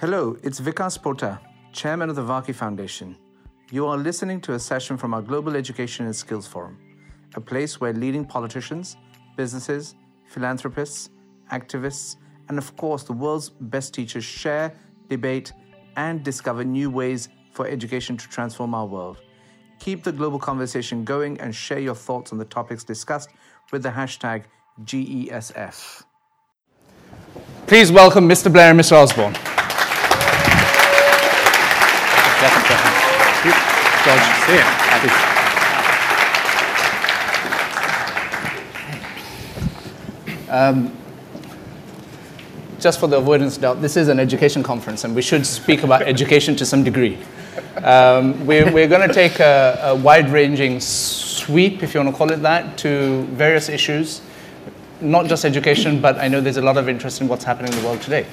Hello, it's Vikas Pota, Chairman of the Varkey Foundation. You are listening to a session from our Global Education and Skills Forum, a place where leading politicians, businesses, philanthropists, activists, and of course the world's best teachers share, debate, and discover new ways for education to transform our world. Keep the global conversation going and share your thoughts on the topics discussed with the hashtag GESF. Please welcome Mr. Blair and Mr. Osborne. George, see you. Um, just for the avoidance of doubt, this is an education conference, and we should speak about education to some degree. Um, we're, we're going to take a, a wide-ranging sweep, if you want to call it that, to various issues, not just education, but I know there's a lot of interest in what's happening in the world today.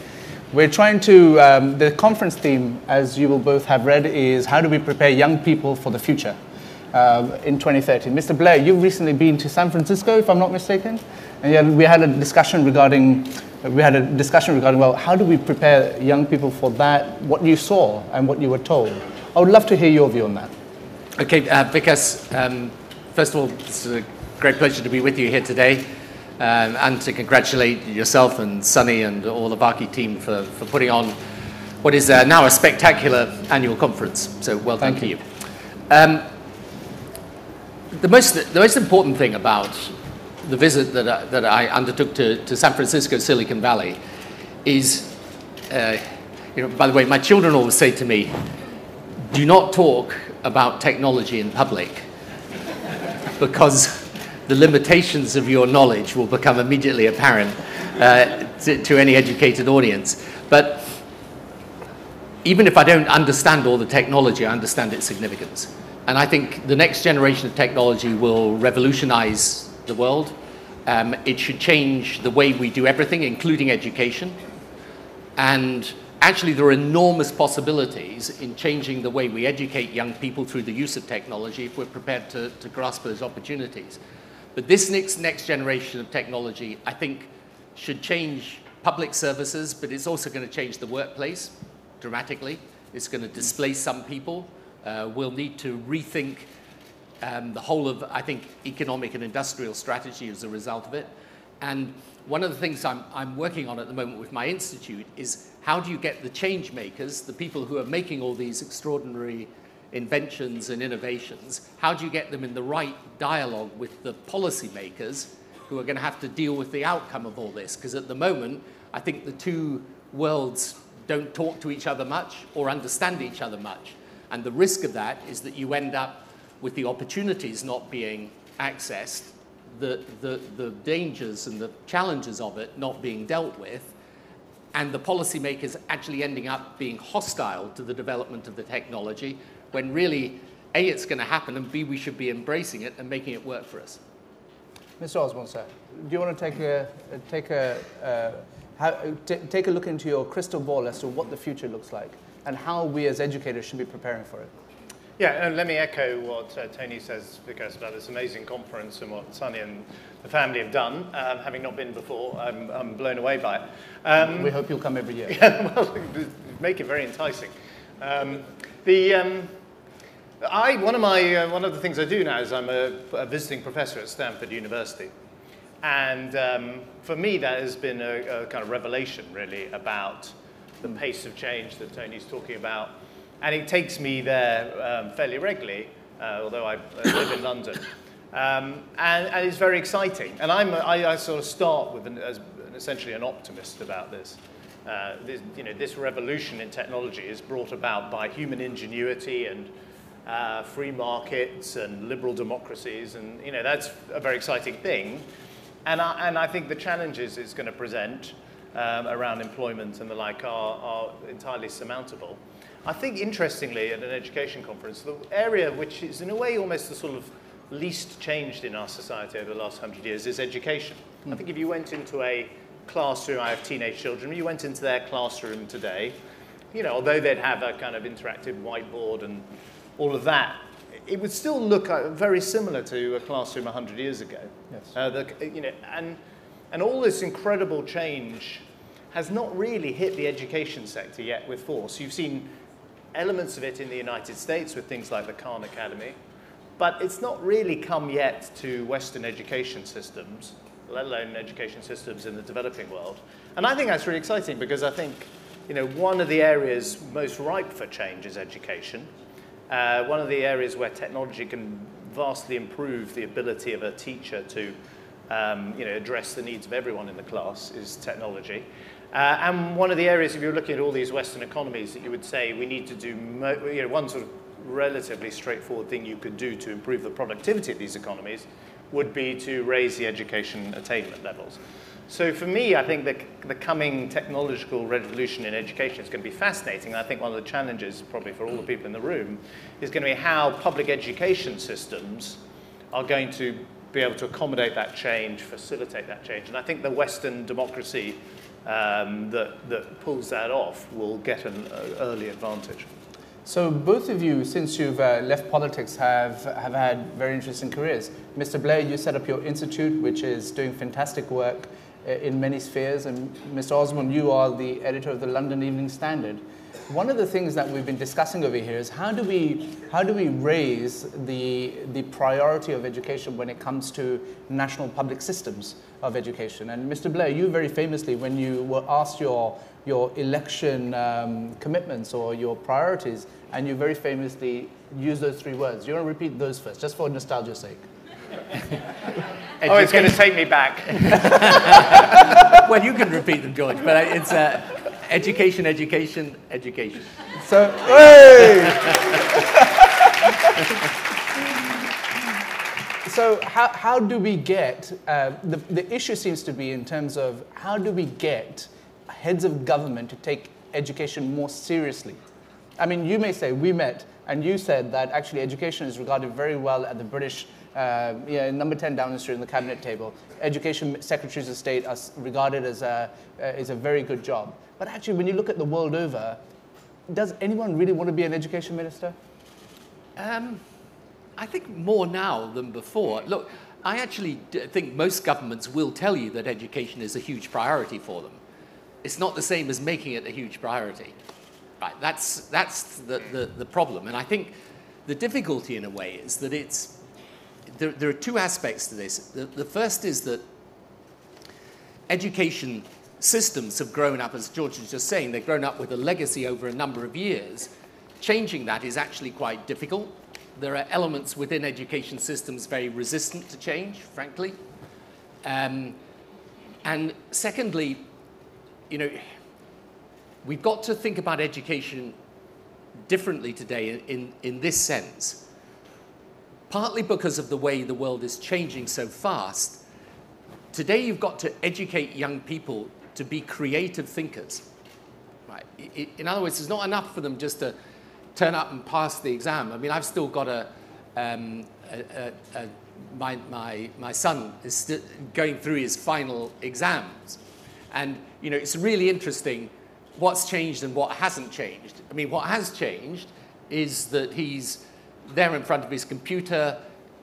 We're trying to, um, the conference theme, as you will both have read, is how do we prepare young people for the future um, in 2030. Mr. Blair, you've recently been to San Francisco, if I'm not mistaken, and we had a discussion regarding, we had a discussion regarding, well, how do we prepare young people for that, what you saw and what you were told. I would love to hear your view on that. Okay, uh, um, first of all, it's a great pleasure to be with you here today. Um, and to congratulate yourself and Sunny and all the Varkey team for, for putting on what is uh, now a spectacular annual conference. So well done Thank to you. you. Um, the, most, the most important thing about the visit that I, that I undertook to, to San Francisco, Silicon Valley, is, uh, you know, by the way, my children always say to me, do not talk about technology in public because the limitations of your knowledge will become immediately apparent uh, to, to any educated audience. But even if I don't understand all the technology, I understand its significance. And I think the next generation of technology will revolutionize the world. Um, it should change the way we do everything, including education. And actually, there are enormous possibilities in changing the way we educate young people through the use of technology if we're prepared to, to grasp those opportunities. But this next, next generation of technology, I think, should change public services, but it's also going to change the workplace dramatically. It's going to displace some people. Uh, we'll need to rethink um, the whole of, I think, economic and industrial strategy as a result of it. And one of the things I'm, I'm working on at the moment with my institute is how do you get the change makers, the people who are making all these extraordinary inventions and innovations, how do you get them in the right dialogue with the policymakers who are going to have to deal with the outcome of all this? Because at the moment, I think the two worlds don't talk to each other much or understand each other much. And the risk of that is that you end up with the opportunities not being accessed, the, the, the dangers and the challenges of it not being dealt with, and the policymakers actually ending up being hostile to the development of the technology when really, A, it's going to happen, and B, we should be embracing it and making it work for us. Mr. Osborne, sir, do you want to take a, take a, uh, how, t- take a look into your crystal ball as to what the future looks like and how we as educators should be preparing for it? Yeah, and let me echo what uh, Tony says, because about this amazing conference and what Sunny and the family have done. Um, having not been before, I'm, I'm blown away by it. Um, we hope you'll come every year. Yeah, well, make it very enticing. Um, the, um, I, one, of my, uh, one of the things I do now is I'm a, a visiting professor at Stanford University. And um, for me, that has been a, a kind of revelation, really, about the pace of change that Tony's talking about and it takes me there um, fairly regularly, uh, although I live in London. Um, and, and, it's very exciting. And I'm, I, I sort of start with an, as essentially an optimist about this. Uh, this. You know, this revolution in technology is brought about by human ingenuity and uh, free markets and liberal democracies, and you know that's a very exciting thing. And I, and I think the challenges it's going to present um, around employment and the like are, are entirely surmountable. I think, interestingly, at an education conference, the area which is, in a way, almost the sort of least changed in our society over the last hundred years is education. Mm. I think if you went into a classroom, I have teenage children, you went into their classroom today, you know, although they'd have a kind of interactive whiteboard and all of that, it would still look uh, very similar to a classroom 100 years ago. Yes. Uh, the, you know, and, and all this incredible change has not really hit the education sector yet with force. You've seen elements of it in the United States with things like the Khan Academy, but it's not really come yet to Western education systems, let alone education systems in the developing world. And I think that's really exciting because I think you know, one of the areas most ripe for change is education. Uh, one of the areas where technology can vastly improve the ability of a teacher to um, you know, address the needs of everyone in the class is technology. Uh, and one of the areas, if you're looking at all these Western economies, that you would say we need to do, you know, one sort of relatively straightforward thing you could do to improve the productivity of these economies would be to raise the education attainment levels. So for me, I think the, the coming technological revolution in education is going to be fascinating. I think one of the challenges, probably for all the people in the room, is going to be how public education systems are going to be able to accommodate that change, facilitate that change. And I think the Western democracy um, that, that pulls that off will get an uh, early advantage. So both of you, since you've uh, left politics, have, have had very interesting careers. Mr. Blair, you set up your institute, which is doing fantastic work in many spheres, and Mr. Osborne, you are the editor of the London Evening Standard. One of the things that we've been discussing over here is how do we, how do we raise the, the priority of education when it comes to national public systems of education? And Mr. Blair, you very famously, when you were asked your, your election um, commitments or your priorities, and you very famously used those three words. You want to repeat those first, just for nostalgia's sake? Oh, it's going to take me back. well, you can repeat them, George, but it's uh, education, education, education. So, hey! so how, how do we get, uh, the, the issue seems to be in terms of how do we get heads of government to take education more seriously? I mean, you may say, we met, and you said that actually education is regarded very well at the British uh, yeah, number 10 Downing Street on the cabinet table. Education secretaries of state are regarded as a, uh, is a very good job. But actually, when you look at the world over, does anyone really want to be an education minister? Um, I think more now than before. Look, I actually think most governments will tell you that education is a huge priority for them. It's not the same as making it a huge priority. Right, that's, that's the, the, the problem. And I think the difficulty, in a way, is that it's there, there are two aspects to this. The, the first is that education systems have grown up, as George was just saying, they've grown up with a legacy over a number of years. Changing that is actually quite difficult. There are elements within education systems very resistant to change, frankly. Um, and secondly, you know, we've got to think about education differently today in, in, in this sense partly because of the way the world is changing so fast. Today, you've got to educate young people to be creative thinkers. Right? In other words, it's not enough for them just to turn up and pass the exam. I mean, I've still got a, um, a, a, a my, my, my son is going through his final exams. And, you know, it's really interesting what's changed and what hasn't changed. I mean, what has changed is that he's there in front of his computer.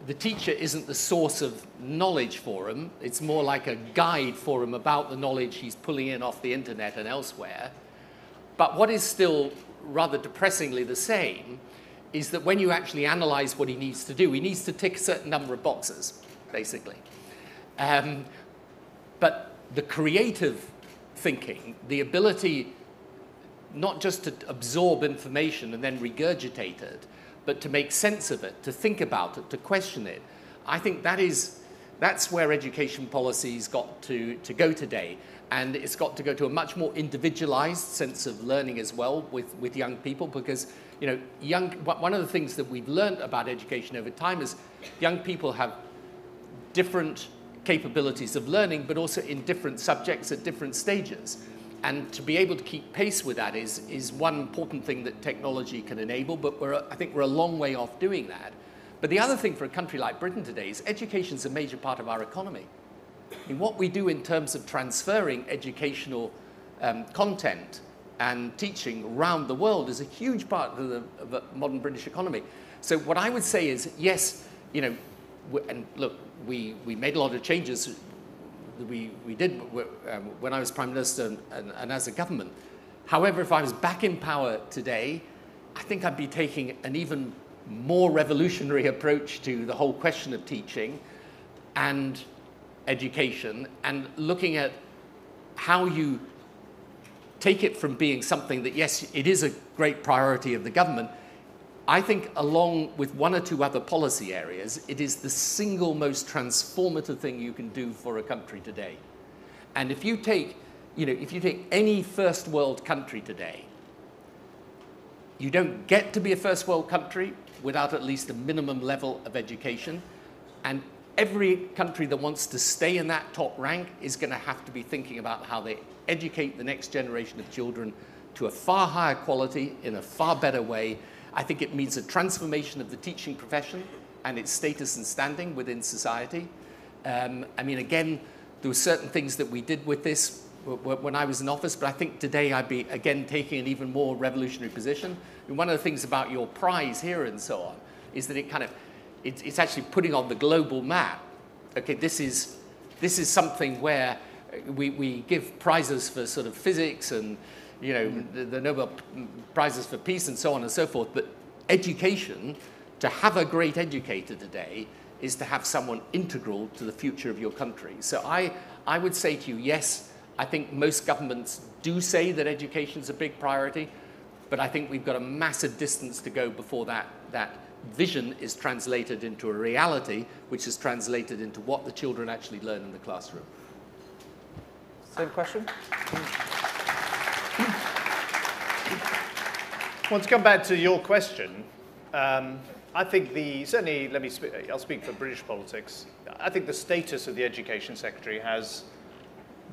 The teacher isn't the source of knowledge for him. It's more like a guide for him about the knowledge he's pulling in off the internet and elsewhere. But what is still rather depressingly the same is that when you actually analyze what he needs to do, he needs to tick a certain number of boxes, basically. Um, but the creative thinking, the ability not just to absorb information and then regurgitate it, but to make sense of it, to think about it, to question it. I think that is, that's where education policy's got to, to go today. And it's got to go to a much more individualized sense of learning as well with, with young people because, you know, young, one of the things that we've learned about education over time is young people have different capabilities of learning, but also in different subjects at different stages. And to be able to keep pace with that is, is one important thing that technology can enable, but we're, I think we're a long way off doing that. But the other thing for a country like Britain today is education is a major part of our economy. I mean, what we do in terms of transferring educational um, content and teaching around the world is a huge part of the, of the modern British economy. So what I would say is, yes, you know, and look, we, we made a lot of changes we, we did um, when I was Prime Minister and, and, and as a government. However, if I was back in power today, I think I'd be taking an even more revolutionary approach to the whole question of teaching and education and looking at how you take it from being something that, yes, it is a great priority of the government. I think, along with one or two other policy areas, it is the single most transformative thing you can do for a country today. And if you take, you know, if you take any first world country today, you don't get to be a first world country without at least a minimum level of education. And every country that wants to stay in that top rank is going to have to be thinking about how they educate the next generation of children to a far higher quality in a far better way. I think it means a transformation of the teaching profession and its status and standing within society. Um, I mean, again, there were certain things that we did with this when I was in office, but I think today I'd be, again, taking an even more revolutionary position. And one of the things about your prize here and so on is that it kind of, it, it's actually putting on the global map, okay, this is, this is something where we, we give prizes for sort of physics and you know the, the Nobel prizes for peace and so on and so forth. But education, to have a great educator today, is to have someone integral to the future of your country. So I, I would say to you, yes, I think most governments do say that education is a big priority, but I think we've got a massive distance to go before that, that vision is translated into a reality, which is translated into what the children actually learn in the classroom. Same question? Want to come back to your question, um, I think the, certainly, let me I'll speak for British politics. I think the status of the Education Secretary has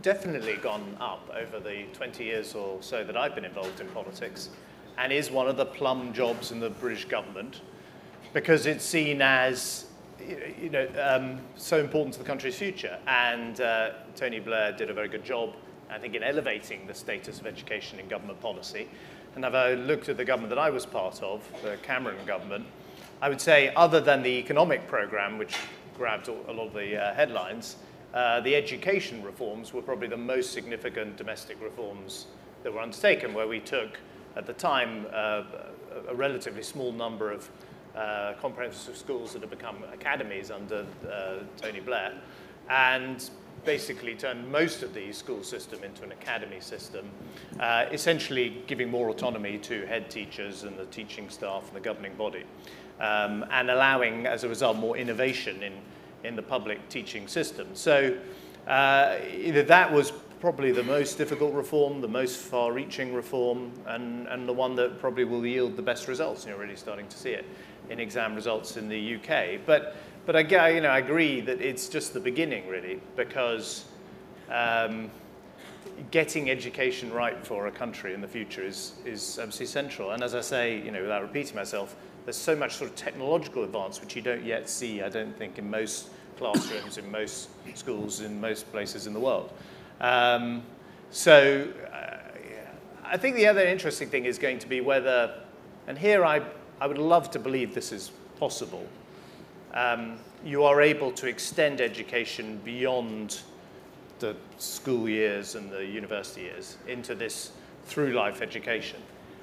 definitely gone up over the 20 years or so that I've been involved in politics and is one of the plum jobs in the British government because it's seen as you know, um, so important to the country's future. And uh, Tony Blair did a very good job, I think, in elevating the status of education in government policy. And if I looked at the government that I was part of, the Cameron government, I would say, other than the economic program, which grabbed a lot of the uh, headlines, uh, the education reforms were probably the most significant domestic reforms that were undertaken, where we took, at the time, uh, a relatively small number of uh, comprehensive schools that had become academies under uh, Tony Blair, and basically turned most of the school system into an academy system, uh, essentially giving more autonomy to head teachers and the teaching staff and the governing body, um, and allowing, as a result, more innovation in, in the public teaching system. So uh, that was probably the most difficult reform, the most far-reaching reform, and, and the one that probably will yield the best results. You're really starting to see it in exam results in the UK. But, but I, you know, I agree that it's just the beginning, really, because um, getting education right for a country in the future is, is absolutely central. And as I say, you know, without repeating myself, there's so much sort of technological advance which you don't yet see, I don't think, in most classrooms, in most schools, in most places in the world. Um, so uh, I think the other interesting thing is going to be whether, and here I I would love to believe this is possible. Um, you are able to extend education beyond the school years and the university years into this through life education.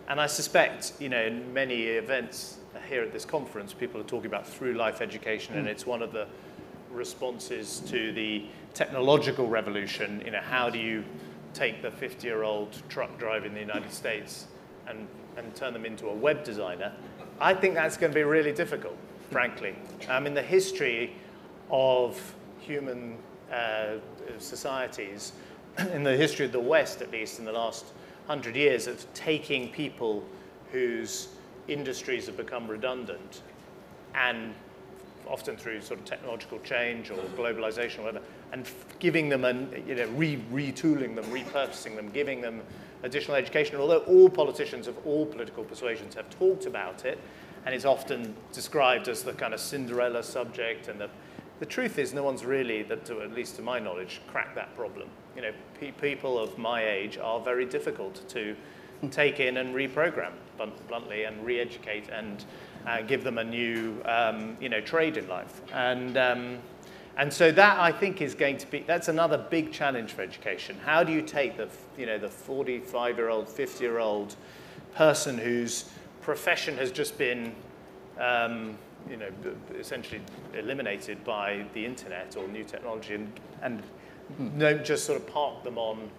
And I suspect, you know, in many events here at this conference, people are talking about through life education, mm. and it's one of the responses to the technological revolution. You know, how do you take the 50 year old truck driver in the United States and, and turn them into a web designer? I think that's going to be really difficult, frankly. Um, in the history of human uh, societies, in the history of the West, at least in the last hundred years, of taking people whose industries have become redundant and often through sort of technological change or globalization or whatever, and giving them and you know re- retooling them, repurposing them, giving them additional education. Although all politicians of all political persuasions have talked about it, and it's often described as the kind of Cinderella subject, and the, the truth is no one's really, that at least to my knowledge, cracked that problem. You know, pe- people of my age are very difficult to take in and reprogram bluntly and re-educate and uh, give them a new, um, you know, trade in life. And um, And so that I think is going to be that's another big challenge for education. How do you take the you know the 45 year old, 50 year old person whose profession has just been um, you know essentially eliminated by the internet or new technology and, and don't just sort of park them on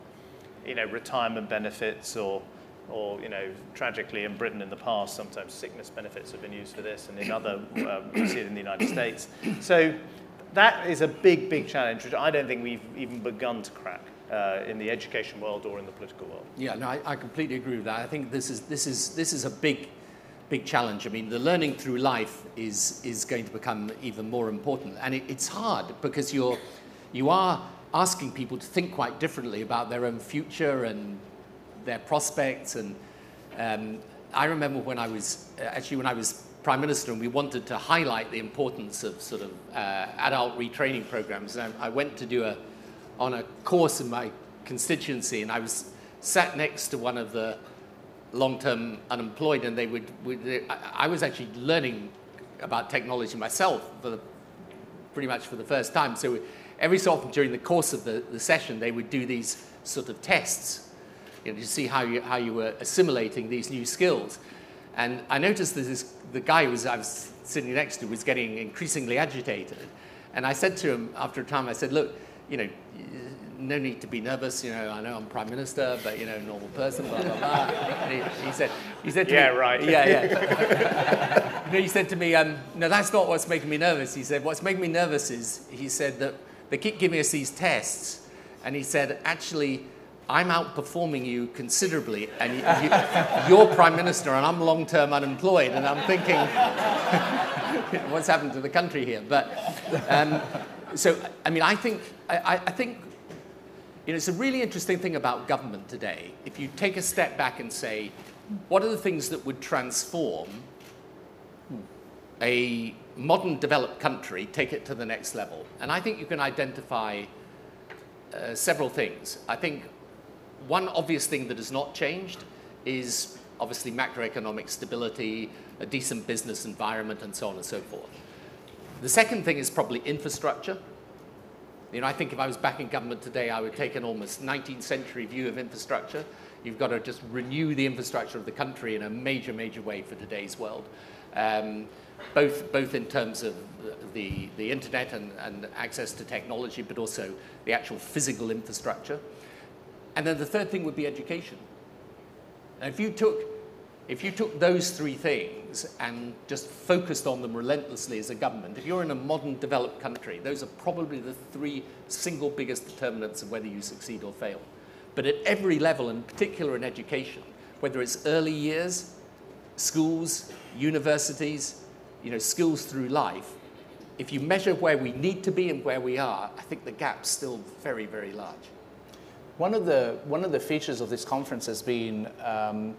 you know retirement benefits or or you know tragically in Britain in the past sometimes sickness benefits have been used for this and in other um, we see it in the United States. So that is a big, big challenge, which I don't think we've even begun to crack uh, in the education world or in the political world. Yeah, no, I, I, completely agree with that. I think this is, this is, this is a big, big challenge. I mean, the learning through life is, is going to become even more important. And it, it's hard because you're, you are asking people to think quite differently about their own future and their prospects. And um, I remember when I was, actually, when I was Prime Minister, and we wanted to highlight the importance of sort of uh, adult retraining programs. And I, I, went to do a on a course in my constituency, and I was sat next to one of the long-term unemployed, and they would. would they, I, I was actually learning about technology myself for the, pretty much for the first time. So every so often during the course of the, the session, they would do these sort of tests you know, to see how you, how you were assimilating these new skills. And I noticed that this, the guy who was, I was sitting next to was getting increasingly agitated. And I said to him after a time, I said, look, you know, no need to be nervous. You know, I know I'm prime minister, but you know, normal person, blah blah blah. and he, he, said, he said to yeah, me, right, yeah, yeah. you know, he said to me, um, no, that's not what's making me nervous. He said, what's making me nervous is, he said that they keep giving us these tests, and he said, actually, I'm outperforming you considerably, and you, are prime minister, and I'm long term unemployed, and I'm thinking, what's happened to the country here? But um, so, I mean, I think, I, I think you know, it's a really interesting thing about government today. If you take a step back and say, what are the things that would transform a modern developed country, take it to the next level? And I think you can identify uh, several things. I think one obvious thing that has not changed is obviously macroeconomic stability, a decent business environment, and so on and so forth. The second thing is probably infrastructure. You know, I think if I was back in government today, I would take an almost 19th century view of infrastructure. You've got to just renew the infrastructure of the country in a major, major way for today's world, um, both, both in terms of the, the internet and, and access to technology, but also the actual physical infrastructure. And then the third thing would be education. Now, if you took if you took those three things and just focused on them relentlessly as a government, if you're in a modern developed country, those are probably the three single biggest determinants of whether you succeed or fail. But at every level, in particular in education, whether it's early years, schools, universities, you know, skills through life, if you measure where we need to be and where we are, I think the gap's still very, very large. One of the, one of the features of this conference has been um,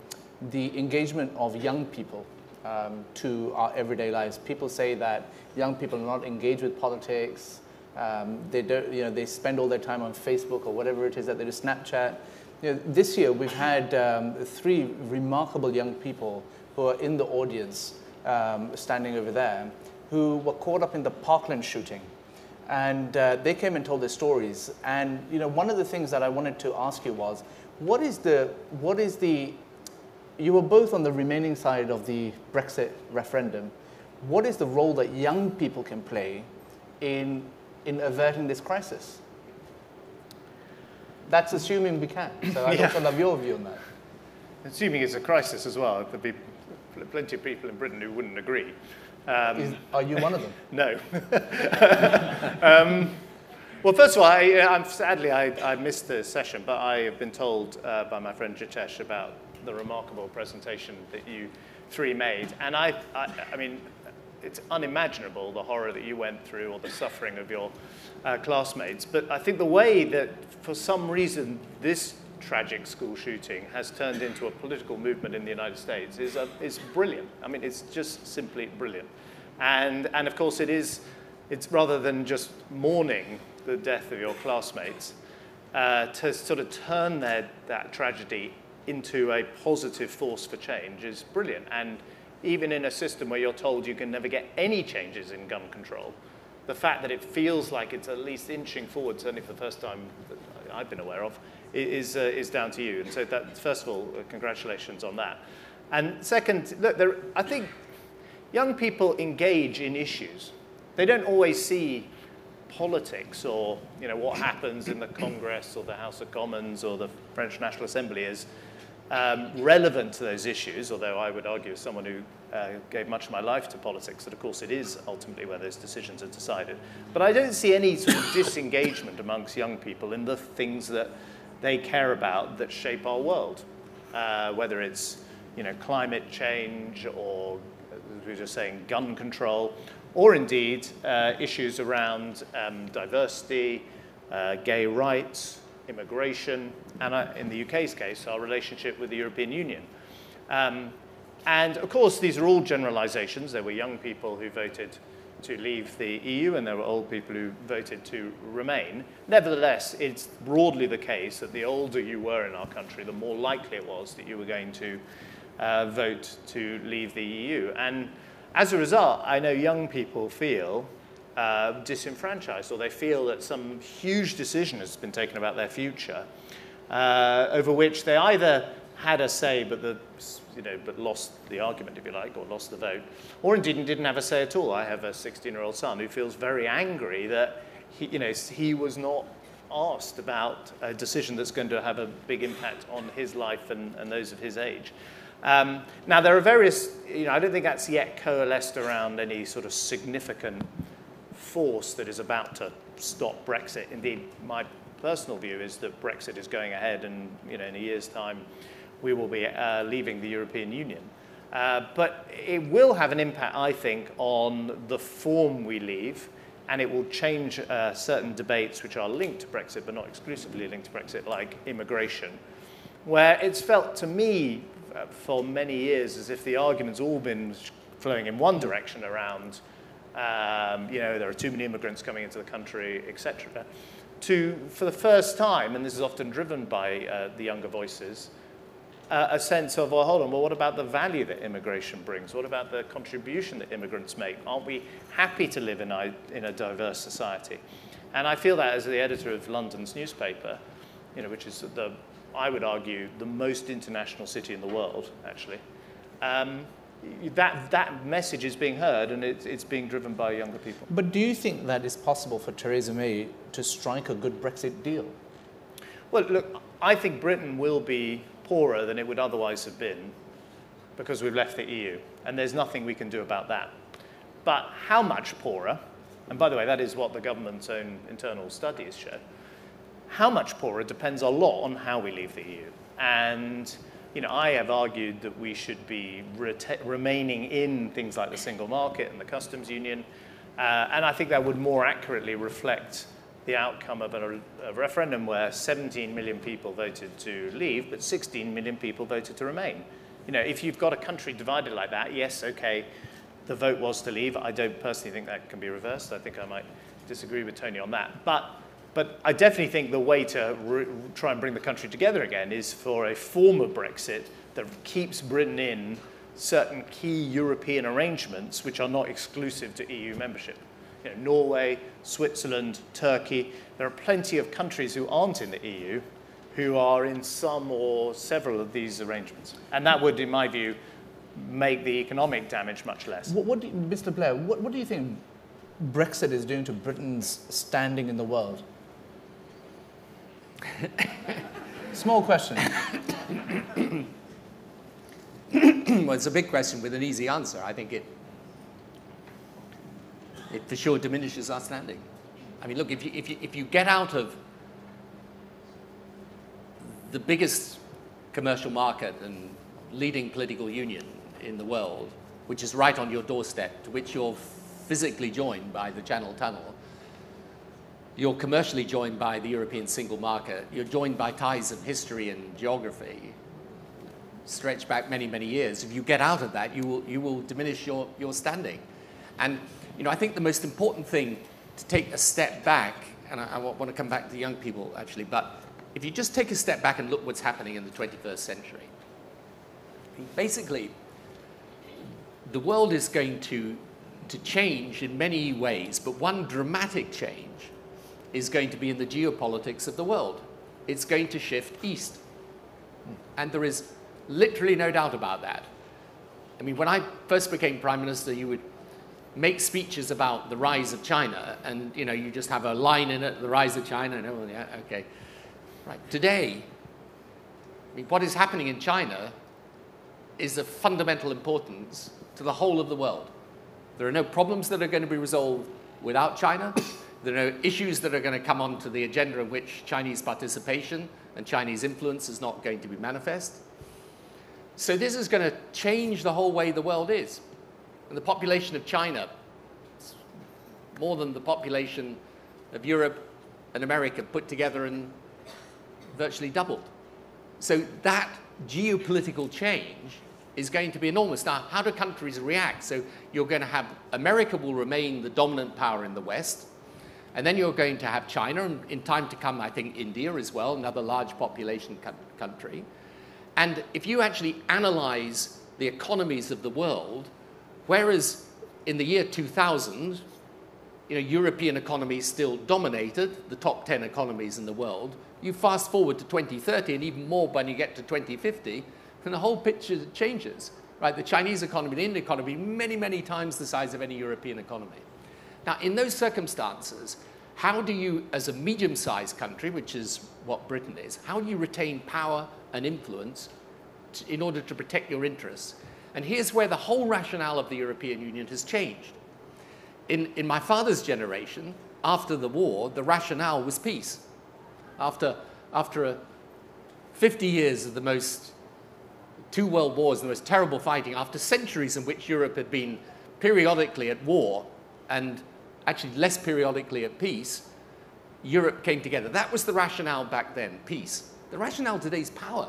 the engagement of young people um, to our everyday lives. People say that young people are not engaged with politics. Um, they, don't, you know, they spend all their time on Facebook or whatever it is that they do, Snapchat. You know, this year we've had um, three remarkable young people who are in the audience um, standing over there who were caught up in the Parkland shooting and uh, they came and told their stories. And you know, one of the things that I wanted to ask you was, what is the what is the you were both on the remaining side of the Brexit referendum. What is the role that young people can play in in averting this crisis? That's assuming we can. So I'd yeah. also love your view on that. Assuming it's a crisis as well, there'd be plenty of people in Britain who wouldn't agree. Um, Is, are you one of them? no. um, well, first of all, I, sadly I, I, missed the session, but I have been told uh, by my friend Jitesh about the remarkable presentation that you three made. And I, I, I, mean, it's unimaginable the horror that you went through or the suffering of your uh, classmates. But I think the way that, for some reason, this tragic school shooting has turned into a political movement in the United States is, a, is brilliant. I mean, it's just simply brilliant. And, and of course, it is, it's rather than just mourning the death of your classmates, uh, to sort of turn their, that tragedy into a positive force for change is brilliant. And even in a system where you're told you can never get any changes in gun control, the fact that it feels like it's at least inching forward, certainly for the first time I've been aware of, is, uh, is down to you. And so, that, first of all, uh, congratulations on that. And second, look, there, I think young people engage in issues. They don't always see politics or you know, what happens in the Congress or the House of Commons or the French National Assembly as um, relevant to those issues, although I would argue as someone who uh, gave much of my life to politics that of course it is ultimately where those decisions are decided. But I don't see any sort of disengagement amongst young people in the things that they care about that shape our world, uh, whether it's you know, climate change or, as we were just saying, gun control, or indeed uh, issues around um, diversity, uh, gay rights, immigration, and in the UK's case, our relationship with the European Union. Um, and of course, these are all generalizations. There were young people who voted to leave the EU, and there were old people who voted to remain. Nevertheless, it's broadly the case that the older you were in our country, the more likely it was that you were going to uh, vote to leave the EU. And as a result, I know young people feel uh, disenfranchised, or they feel that some huge decision has been taken about their future, uh, over which they either had a say, but the you know, but lost the argument, if you like, or lost the vote, or indeed didn't have a say at all. I have a 16-year-old son who feels very angry that he, you know, he was not asked about a decision that's going to have a big impact on his life and, and those of his age. Um, now, there are various, you know, I don't think that's yet coalesced around any sort of significant force that is about to stop Brexit. Indeed, my personal view is that Brexit is going ahead and, you know, in a year's time, we will be uh, leaving the European Union. Uh, but it will have an impact, I think, on the form we leave, and it will change uh, certain debates which are linked to Brexit, but not exclusively linked to Brexit, like immigration, where it's felt to me uh, for many years as if the argument's all been flowing in one direction around, um, you know, there are too many immigrants coming into the country, etc. To, for the first time, and this is often driven by uh, the younger voices, uh, a sense of, well, hold on, well, what about the value that immigration brings? What about the contribution that immigrants make? Aren't we happy to live in a, in a diverse society? And I feel that as the editor of London's newspaper, you know, which is the, I would argue, the most international city in the world, actually. Um, that, that message is being heard and it, it's being driven by younger people. But do you think that it's possible for Theresa May to strike a good Brexit deal? Well, look, I think Britain will be poorer than it would otherwise have been because we've left the EU, and there's nothing we can do about that. But how much poorer, and by the way, that is what the government's own internal studies show, how much poorer depends a lot on how we leave the EU. And you know, I have argued that we should be remaining in things like the single market and the customs union, uh, and I think that would more accurately reflect the outcome of a, a, referendum where 17 million people voted to leave, but 16 million people voted to remain. You know, if you've got a country divided like that, yes, okay, the vote was to leave. I don't personally think that can be reversed. I think I might disagree with Tony on that. But, but I definitely think the way to re- try and bring the country together again is for a form of Brexit that keeps Britain in certain key European arrangements which are not exclusive to EU membership you know, Norway, Switzerland, Turkey. There are plenty of countries who aren't in the EU who are in some or several of these arrangements. And that would, in my view, make the economic damage much less. What, what you, Mr. Blair, what, what do you think Brexit is doing to Britain's standing in the world? Small question. well, it's a big question with an easy answer. I think it it for sure diminishes our standing. I mean, look, if you, if you, if you get out of the biggest commercial market and leading political union in the world, which is right on your doorstep, to which you're physically joined by the Channel Tunnel, you're commercially joined by the European single market, you're joined by ties of history and geography, stretch back many, many years. If you get out of that, you will, you will diminish your, your standing. And you know, I think the most important thing to take a step back, and I, I want to come back to young people actually, but if you just take a step back and look what's happening in the 21st century, basically, the world is going to to change in many ways, but one dramatic change is going to be in the geopolitics of the world. It's going to shift east. And there is literally no doubt about that. I mean, when I first became prime minister, you would make speeches about the rise of China, and you know, you just have a line in it, the rise of China, and oh, yeah, okay. Right. Today, I mean, what is happening in China is of fundamental importance to the whole of the world. There are no problems that are going to be resolved without China. There are issues that are going to come onto the agenda in which Chinese participation and Chinese influence is not going to be manifest. So this is going to change the whole way the world is. And the population of China, is more than the population of Europe and America put together and virtually doubled. So that geopolitical change is going to be enormous. Now, how do countries react? So you're going to have America will remain the dominant power in the West, and then you're going to have China, and in time to come, I think India as well, another large population country. And if you actually analyze the economies of the world, whereas in the year 2000, you know, European economies still dominated the top 10 economies in the world, you fast forward to 2030 and even more when you get to 2050, and the whole picture changes. Right? The Chinese economy, the Indian economy, many, many times the size of any European economy. Now, in those circumstances, how do you, as a medium sized country, which is what Britain is, how do you retain power and influence to, in order to protect your interests? And here's where the whole rationale of the European Union has changed. In, in my father's generation, after the war, the rationale was peace. After, after a 50 years of the most two world wars, the most terrible fighting, after centuries in which Europe had been periodically at war and actually less periodically at peace, Europe came together. That was the rationale back then, peace. The rationale today is power.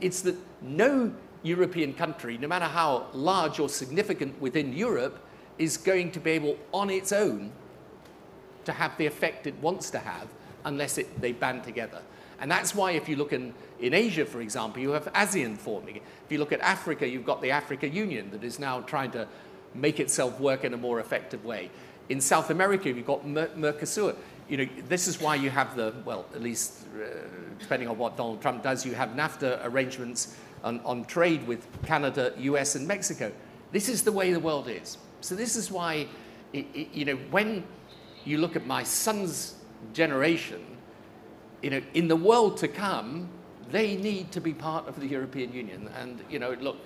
It's that no European country, no matter how large or significant within Europe, is going to be able on its own to have the effect it wants to have unless it, they band together. And that's why if you look in, in Asia, for example, you have ASEAN forming. If you look at Africa, you've got the Africa Union that is now trying to make itself work in a more effective way. In South America, you've got Mer- Mercosur. You know, this is why you have the, well, at least uh, depending on what Donald Trump does, you have NAFTA arrangements on, on trade with Canada, US, and Mexico. This is the way the world is. So this is why, it, it, you know, when you look at my son's generation, you know, in the world to come, they need to be part of the European Union. And, you know, look,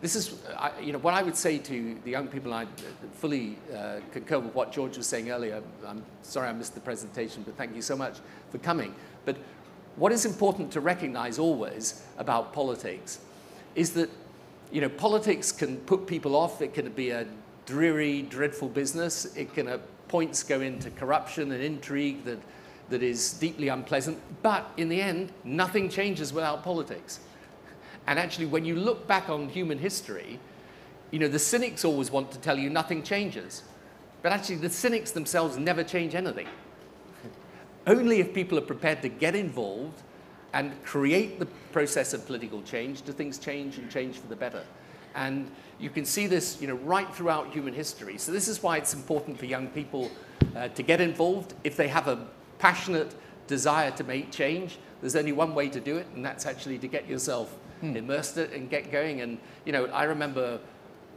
this is, you know, what I would say to the young people, I fully uh, concur with what George was saying earlier. I'm sorry I missed the presentation, but thank you so much for coming. But what is important to recognize always about politics is that, you know, politics can put people off. It can be a dreary, dreadful business. It can, at points, go into corruption and intrigue that that is deeply unpleasant, but in the end, nothing changes without politics. And actually, when you look back on human history, you know, the cynics always want to tell you nothing changes. But actually, the cynics themselves never change anything. Only if people are prepared to get involved and create the process of political change do things change and change for the better. And you can see this you know, right throughout human history. So, this is why it's important for young people uh, to get involved if they have a passionate desire to make change, there's only one way to do it, and that's actually to get yourself hmm. immersed it and get going. And you know, I remember,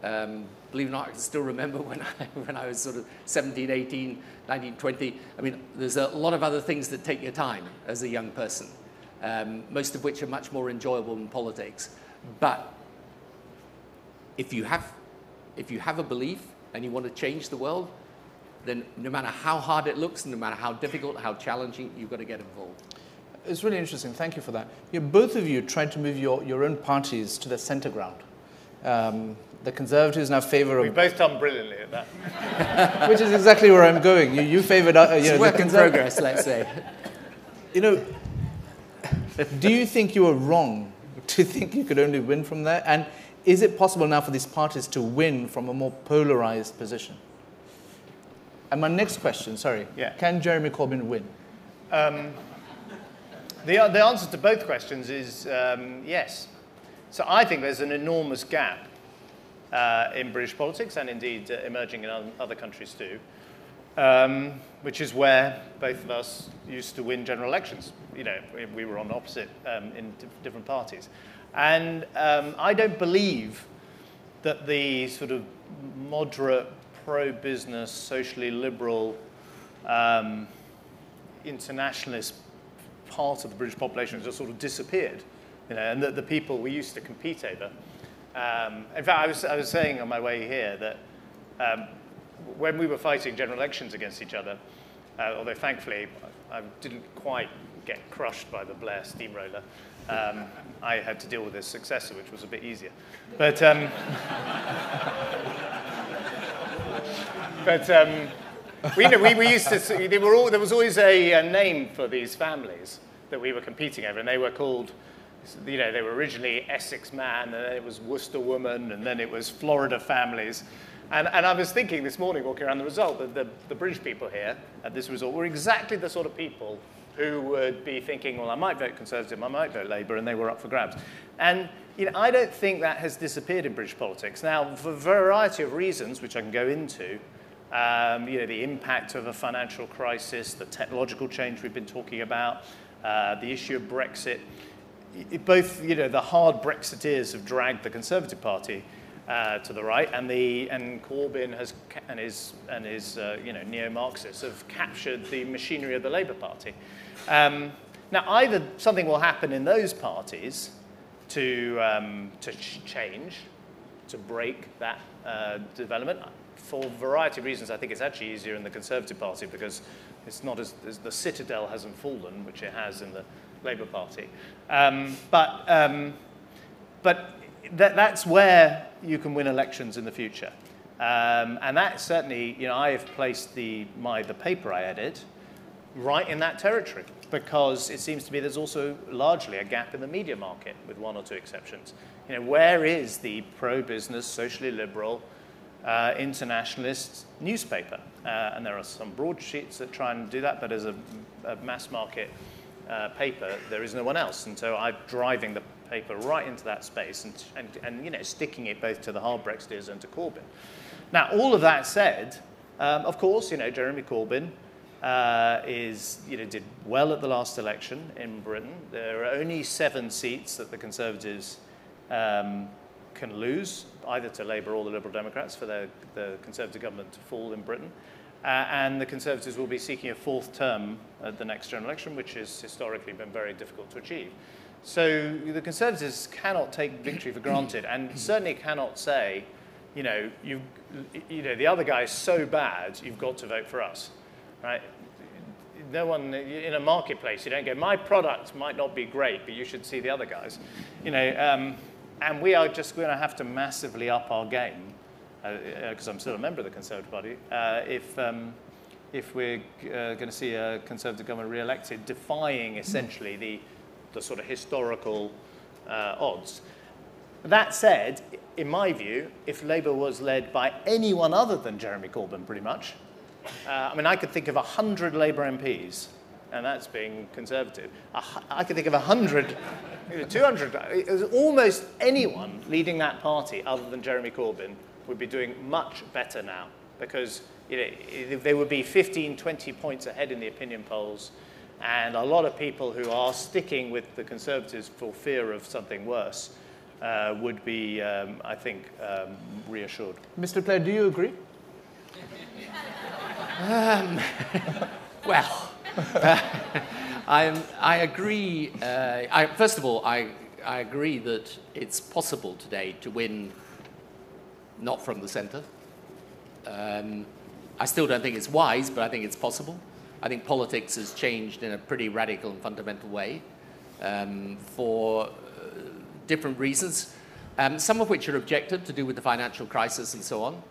um, believe it or not, I can still remember when I, when I was sort of 17, 18, 19, 20. I mean, there's a lot of other things that take your time as a young person, um, most of which are much more enjoyable than politics. But if you have, if you have a belief and you want to change the world, then no matter how hard it looks, no matter how difficult, how challenging, you've got to get involved. It's really interesting. Thank you for that. You, both of you tried to move your, your own parties to the center ground. Um, the Conservatives now favour. We've both done brilliantly at that. which is exactly where I'm going. You, you favoured. Uh, you know, work in progress, let's say. You know, do you think you were wrong to think you could only win from there? And is it possible now for these parties to win from a more polarised position? And my next question, sorry, yeah. can Jeremy Corbyn win? Um, the, the answer to both questions is um, yes. So I think there's an enormous gap uh, in British politics and indeed uh, emerging in other countries too, um, which is where both of us used to win general elections. You know, we, we were on opposite um, in different parties. And um, I don't believe that the sort of moderate, pro-business, socially liberal, um, internationalist part of the British population has just sort of disappeared, you know, and that the people we used to compete over. Um, in fact, I was, I was saying on my way here that um, when we were fighting general elections against each other, uh, although thankfully I didn't quite get crushed by the Blair steamroller, um, I had to deal with his successor, which was a bit easier. But, um, but um, we, you know, we, we used to, they were all, there was always a, a, name for these families that we were competing over, and they were called, you know, they were originally Essex man, and then it was Worcester woman, and then it was Florida families. And, and I was thinking this morning, walking around the result, that the, the British people here at this resort were exactly the sort of people who would be thinking, well, I might vote Conservative, I might vote Labour, and they were up for grabs. And you know, I don't think that has disappeared in British politics. Now, for a variety of reasons, which I can go into, um, you know, the impact of a financial crisis, the technological change we've been talking about, uh, the issue of Brexit. It, both, you know, the hard Brexiteers have dragged the Conservative Party uh, to the right, and the and Corbyn has and his and his uh, you know neo-Marxists have captured the machinery of the Labour Party. Um, now, either something will happen in those parties to um, to ch- change, to break that uh, development for a variety of reasons, I think it's actually easier in the Conservative Party because it's not as, as the citadel hasn't fallen, which it has in the Labour Party. Um, but um, but that, that's where you can win elections in the future. Um, and that certainly, you know, I have placed the, my, the paper I edit right in that territory because it seems to me there's also largely a gap in the media market with one or two exceptions. You know, where is the pro-business, socially liberal, uh, internationalist newspaper. Uh, and there are some broadsheets that try and do that, but as a, a mass market uh, paper, there is no one else. And so I'm driving the paper right into that space and, and, and you know, sticking it both to the hard Brexiteers and to Corbyn. Now, all of that said, um, of course, you know, Jeremy Corbyn uh, is, you know, did well at the last election in Britain. There are only seven seats that the Conservatives um, can lose, either to Labour or the Liberal Democrats, for their, the Conservative government to fall in Britain. Uh, and the Conservatives will be seeking a fourth term at the next general election, which has historically been very difficult to achieve. So the Conservatives cannot take victory for granted and certainly cannot say, you know, you, you know, the other guy is so bad, you've got to vote for us, right? No one in a marketplace, you don't go, my product might not be great, but you should see the other guys. You know, um, and we are just going to have to massively up our game, because uh, uh, I'm still a member of the Conservative Party, uh, if, um, if we're uh, going to see a Conservative government re-elected, defying essentially the, the sort of historical uh, odds. That said, in my view, if Labour was led by anyone other than Jeremy Corbyn, pretty much, uh, I mean, I could think of 100 Labour MPs and that's being conservative. I could think of 100, 200, almost anyone leading that party other than Jeremy Corbyn would be doing much better now because you know, they would be 15, 20 points ahead in the opinion polls. And a lot of people who are sticking with the Conservatives for fear of something worse uh, would be, um, I think, um, reassured. Mr. Blair, do you agree? um, well, I, I agree. Uh, I, first of all, I, I agree that it's possible today to win not from the centre. Um, I still don't think it's wise, but I think it's possible. I think politics has changed in a pretty radical and fundamental way um, for uh, different reasons, um, some of which are objective to do with the financial crisis and so on,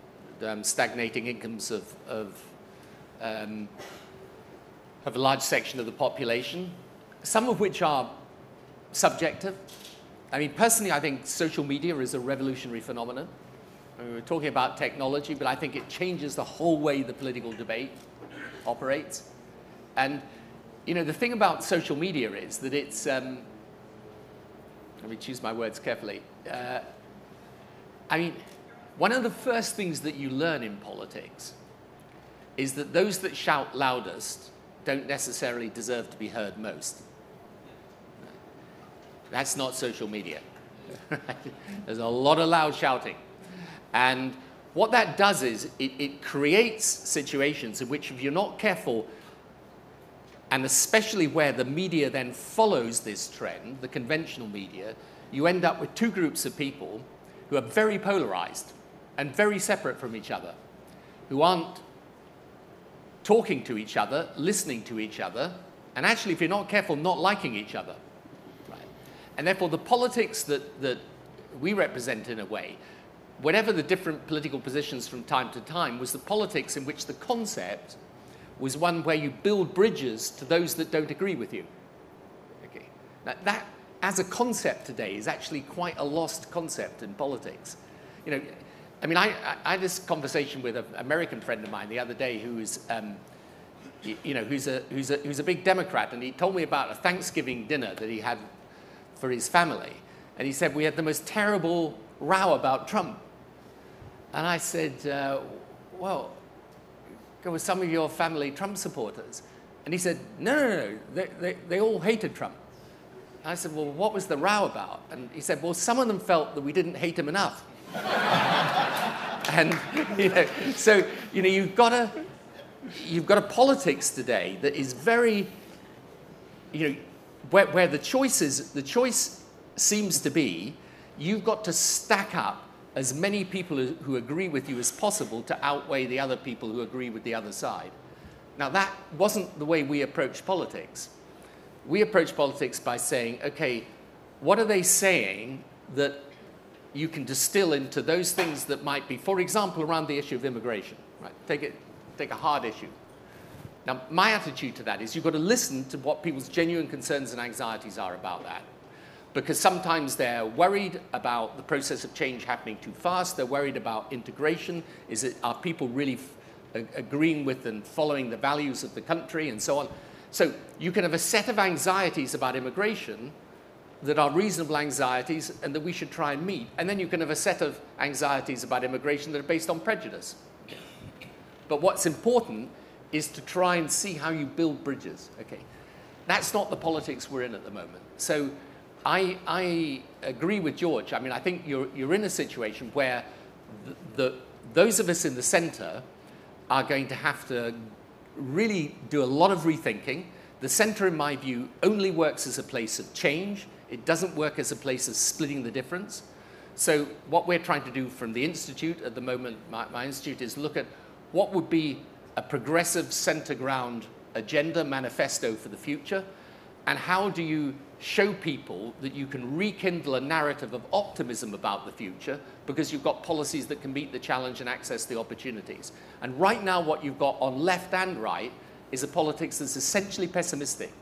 um, stagnating incomes of, of um, of a large section of the population, some of which are subjective. I mean, personally, I think social media is a revolutionary phenomenon. I mean, we're talking about technology, but I think it changes the whole way the political debate operates. And, you know, the thing about social media is that it's, um, let me choose my words carefully. Uh, I mean, one of the first things that you learn in politics is that those that shout loudest don't necessarily deserve to be heard most. That's not social media. There's a lot of loud shouting. And what that does is it, it, creates situations in which, if you're not careful, and especially where the media then follows this trend, the conventional media, you end up with two groups of people who are very polarized and very separate from each other, who aren't talking to each other, listening to each other, and actually, if you're not careful, not liking each other. Right? And therefore, the politics that, that we represent in a way, whatever the different political positions from time to time, was the politics in which the concept was one where you build bridges to those that don't agree with you. Okay. Now, that, as a concept today, is actually quite a lost concept in politics. You know, I mean, I, I, had this conversation with an American friend of mine the other day who is, um, you know, who's a, who's, a, who's a big Democrat, and he told me about a Thanksgiving dinner that he had for his family. And he said, We had the most terrible row about Trump. And I said, uh, Well, were some of your family Trump supporters? And he said, No, no, no, they, they, they all hated Trump. I said, Well, what was the row about? And he said, Well, some of them felt that we didn't hate him enough. and you know, so you know, you've got a you've got a politics today that is very, you know, where, where the choices the choice seems to be, you've got to stack up as many people who agree with you as possible to outweigh the other people who agree with the other side. Now, that wasn't the way we approach politics. We approach politics by saying, okay, what are they saying that you can distill into those things that might be, for example, around the issue of immigration. Right? Take, it, take a hard issue. Now, my attitude to that is you've got to listen to what people's genuine concerns and anxieties are about that. Because sometimes they're worried about the process of change happening too fast, they're worried about integration. Is it, are people really f- agreeing with and following the values of the country and so on? So you can have a set of anxieties about immigration that are reasonable anxieties and that we should try and meet. And then you can have a set of anxieties about immigration that are based on prejudice. But what's important is to try and see how you build bridges. Okay, that's not the politics we're in at the moment. So I, I agree with George. I mean, I think you're, you're in a situation where the, the, those of us in the center are going to have to really do a lot of rethinking. The center, in my view, only works as a place of change it doesn't work as a place of splitting the difference. So what we're trying to do from the Institute at the moment, my, my Institute, is look at what would be a progressive center ground agenda manifesto for the future, and how do you show people that you can rekindle a narrative of optimism about the future because you've got policies that can meet the challenge and access the opportunities. And right now, what you've got on left and right is a politics that's essentially pessimistic.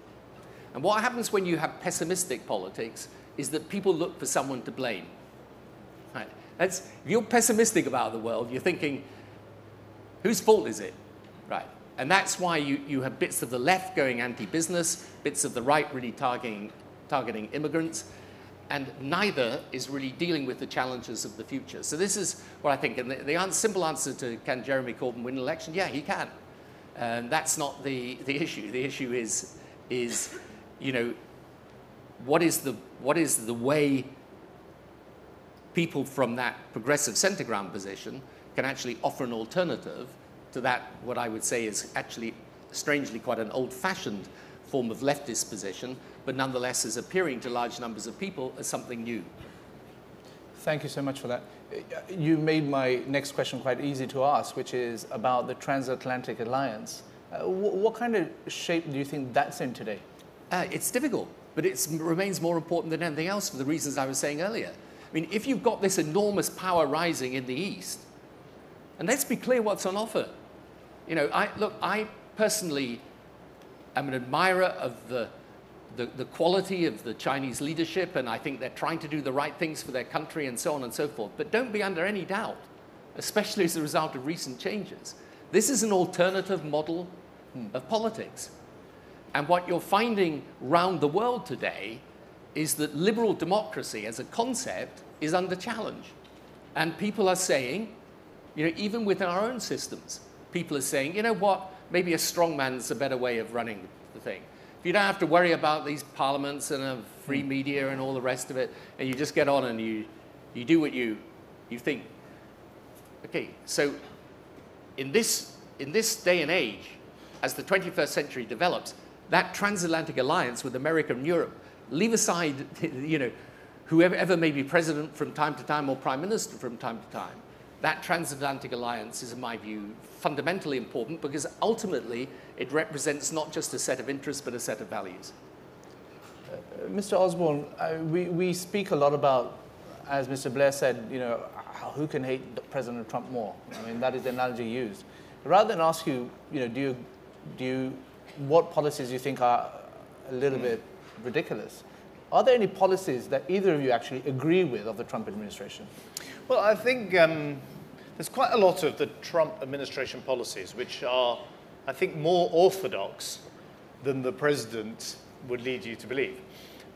And what happens when you have pessimistic politics is that people look for someone to blame. Right? That's, if you're pessimistic about the world, you're thinking, whose fault is it? Right. And that's why you, you have bits of the left going anti business, bits of the right really targeting, targeting immigrants, and neither is really dealing with the challenges of the future. So, this is what I think. And the, the simple answer to can Jeremy Corbyn win an election? Yeah, he can. And that's not the, the issue. The issue is, is you know, what is the, what is the way people from that progressive center ground position can actually offer an alternative to that, what I would say is actually strangely quite an old fashioned form of leftist position, but nonetheless is appearing to large numbers of people as something new. Thank you so much for that. You made my next question quite easy to ask, which is about the transatlantic alliance. Uh, what kind of shape do you think that's in today? Uh, it's difficult, but it remains more important than anything else for the reasons I was saying earlier. I mean, if you've got this enormous power rising in the East, and let's be clear what's on offer. You know, I, look, I personally am an admirer of the, the, the, quality of the Chinese leadership, and I think they're trying to do the right things for their country and so on and so forth. But don't be under any doubt, especially as a result of recent changes. This is an alternative model of politics. And what you're finding round the world today is that liberal democracy as a concept is under challenge. And people are saying, you know, even within our own systems, people are saying, you know what, maybe a strongman's a better way of running the thing. If you don't have to worry about these parliaments and a free hmm. media and all the rest of it, and you just get on and you, you do what you, you think. Okay, so in this, in this day and age, as the 21st century develops, that transatlantic alliance with America and Europe, leave aside, you know, whoever ever may be president from time to time or prime minister from time to time, that transatlantic alliance is, in my view, fundamentally important because ultimately it represents not just a set of interests but a set of values. Uh, Mr. Osborne, uh, we, we speak a lot about, as Mr. Blair said, you know, who can hate President Trump more? I mean, that is the analogy used. Rather than ask you, you know, do you, do you, what policies you think are a little mm. bit ridiculous? Are there any policies that either of you actually agree with of the Trump administration? Well, I think um, there's quite a lot of the Trump administration policies which are, I think, more orthodox than the president would lead you to believe.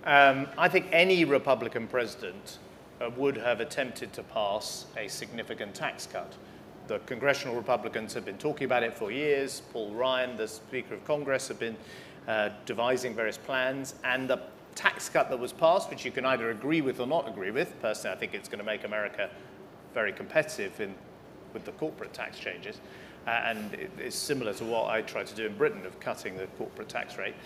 Um, I think any Republican president uh, would have attempted to pass a significant tax cut. The congressional Republicans have been talking about it for years. Paul Ryan, the Speaker of Congress, have been uh, devising various plans, and the tax cut that was passed, which you can either agree with or not agree with. Personally, I think it's going to make America very competitive in, with the corporate tax changes. Uh, and it is similar to what I tried to do in Britain of cutting the corporate tax rate.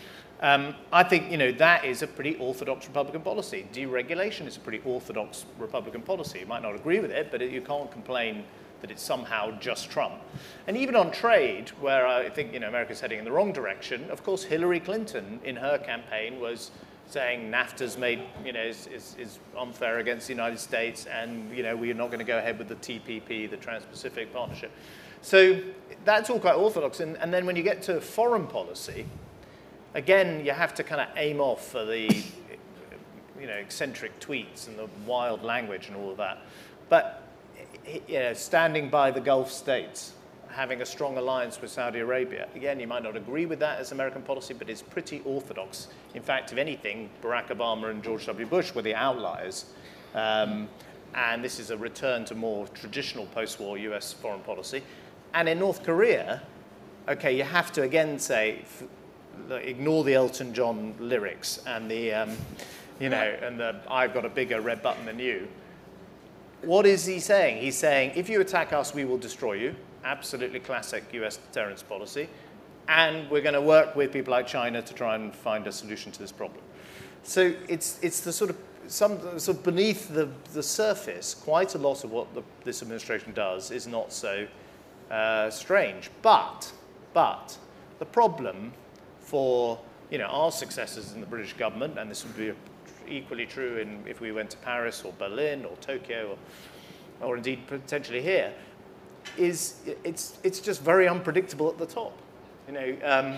Um, I think you know that is a pretty orthodox Republican policy. Deregulation is a pretty orthodox Republican policy. You might not agree with it, but it, you can't complain that it's somehow just Trump. And even on trade, where I think you know America's heading in the wrong direction, of course Hillary Clinton in her campaign was saying NAFTA's made, you know, is, is, is, unfair against the United States and, you know, we're not going to go ahead with the TPP, the Trans-Pacific Partnership. So that's all quite orthodox. And, and then when you get to foreign policy, again, you have to kind of aim off for the, you know, eccentric tweets and the wild language and all of that. But, you know, standing by the Gulf states, having a strong alliance with Saudi Arabia. Again, you might not agree with that as American policy, but it's pretty orthodox. In fact, if anything, Barack Obama and George W. Bush were the outliers. Um, and this is a return to more traditional post war US foreign policy. And in North Korea, okay, you have to again say, ignore the Elton John lyrics and the, um, you know, and the I've got a bigger red button than you. What is he saying? He's saying, if you attack us, we will destroy you absolutely classic US deterrence policy. And we're going to work with people like China to try and find a solution to this problem. So it's, it's the sort of, some, sort of beneath the, the surface, quite a lot of what the, this administration does is not so uh, strange. But, but the problem for you know, our successors in the British government, and this would be equally true in, if we went to Paris or Berlin or Tokyo or, or indeed potentially here, is it's, it's just very unpredictable at the top. You know, um,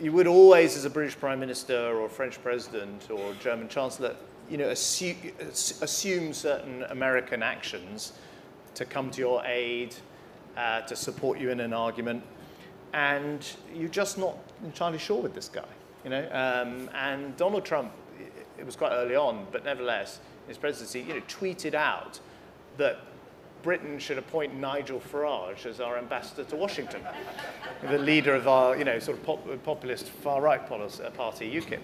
you would always, as a British Prime Minister or French President or German Chancellor, you know, assume, assume certain American actions to come to your aid, uh, to support you in an argument, and you're just not entirely sure with this guy. You know, um, and Donald Trump, it was quite early on, but nevertheless, his presidency, you know, tweeted out that Britain should appoint Nigel Farage as our ambassador to Washington, the leader of our, you know, sort of pop, populist far-right uh, party, UKIP.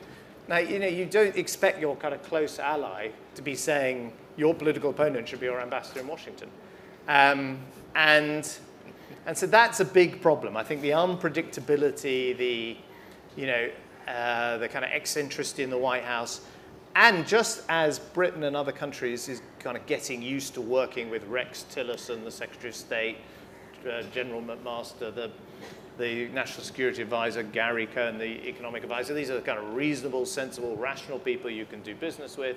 Now, you know, you don't expect your kind of close ally to be saying your political opponent should be our ambassador in Washington. Um, and, and so that's a big problem. I think the unpredictability, the, you know, uh, the kind of eccentricity in the White House, and just as Britain and other countries is kind of getting used to working with Rex Tillerson, the Secretary of State, uh, General McMaster, the, the National Security Advisor, Gary Cohn, the Economic Advisor, these are the kind of reasonable, sensible, rational people you can do business with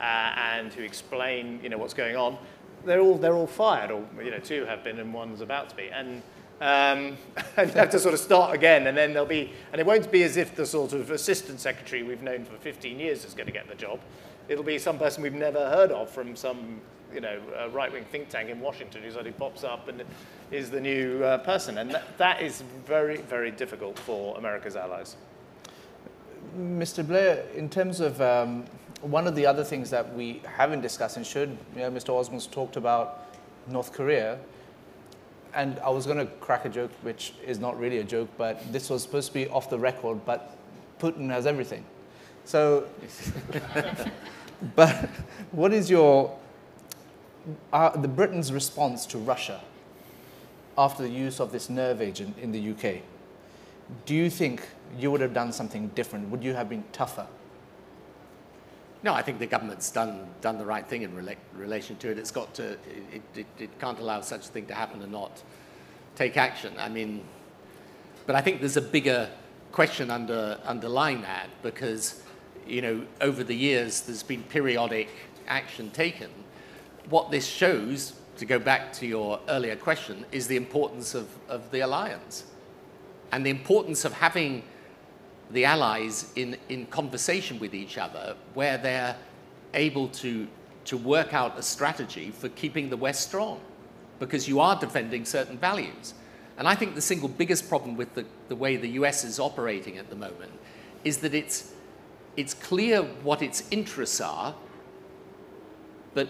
uh, and who explain you know, what's going on. They're all, they're all fired, or you know, two have been and one's about to be. And um, and have to sort of start again, and then there'll be, and it won't be as if the sort of assistant secretary we've known for 15 years is going to get the job. It'll be some person we've never heard of from some, you know, right-wing think tank in Washington who suddenly pops up and is the new uh, person, and that, that is very, very difficult for America's allies. Mr. Blair, in terms of um, one of the other things that we haven't discussed and should, you know, Mr. Osborne's talked about North Korea, and I was going to crack a joke, which is not really a joke, but this was supposed to be off the record, but Putin has everything. So, but what is your, uh, the Britain's response to Russia after the use of this nerve agent in the UK? Do you think you would have done something different? Would you have been tougher? No, I think the government's done, done the right thing in rela- relation to it. It's got to, it, it, it can't allow such a thing to happen and not take action. I mean, but I think there's a bigger question under, underlying that because, you know, over the years there's been periodic action taken. What this shows, to go back to your earlier question, is the importance of, of the alliance and the importance of having the allies in, in conversation with each other where they're able to, to work out a strategy for keeping the West strong because you are defending certain values. And I think the single biggest problem with the, the way the US is operating at the moment is that it's, it's clear what its interests are, but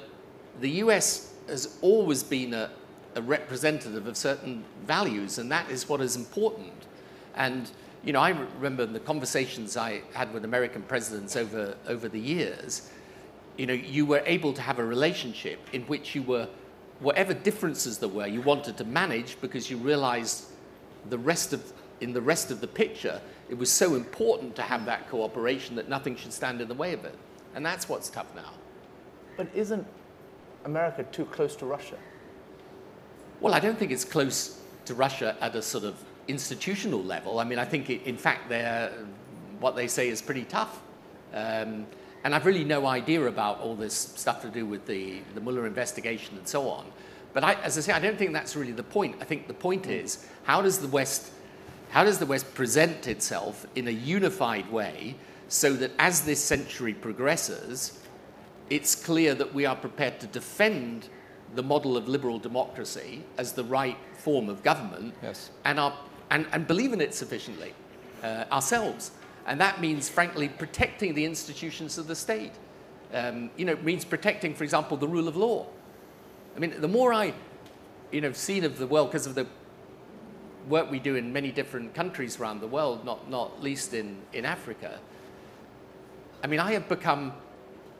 the US has always been a, a representative of certain values, and that is what is important. And you know, I remember the conversations I had with American presidents over, over the years, you know, you were able to have a relationship in which you were, whatever differences there were, you wanted to manage because you realized the rest of, in the rest of the picture, it was so important to have that cooperation that nothing should stand in the way of it. And that's what's tough now. But isn't America too close to Russia? Well, I don't think it's close to Russia at a sort of institutional level, I mean, I think it, in fact they're, what they say is pretty tough. Um, and I've really no idea about all this stuff to do with the, the Mueller investigation and so on. But I, as I say, I don't think that's really the point. I think the point is how does the West, how does the West present itself in a unified way so that as this century progresses, it's clear that we are prepared to defend the model of liberal democracy as the right form of government yes. and are and, and believe in it sufficiently uh, ourselves. And that means, frankly, protecting the institutions of the state. Um, you know, it means protecting, for example, the rule of law. I mean, the more I, you know, seen of the world, because of the work we do in many different countries around the world, not, not least in, in Africa, I mean, I have become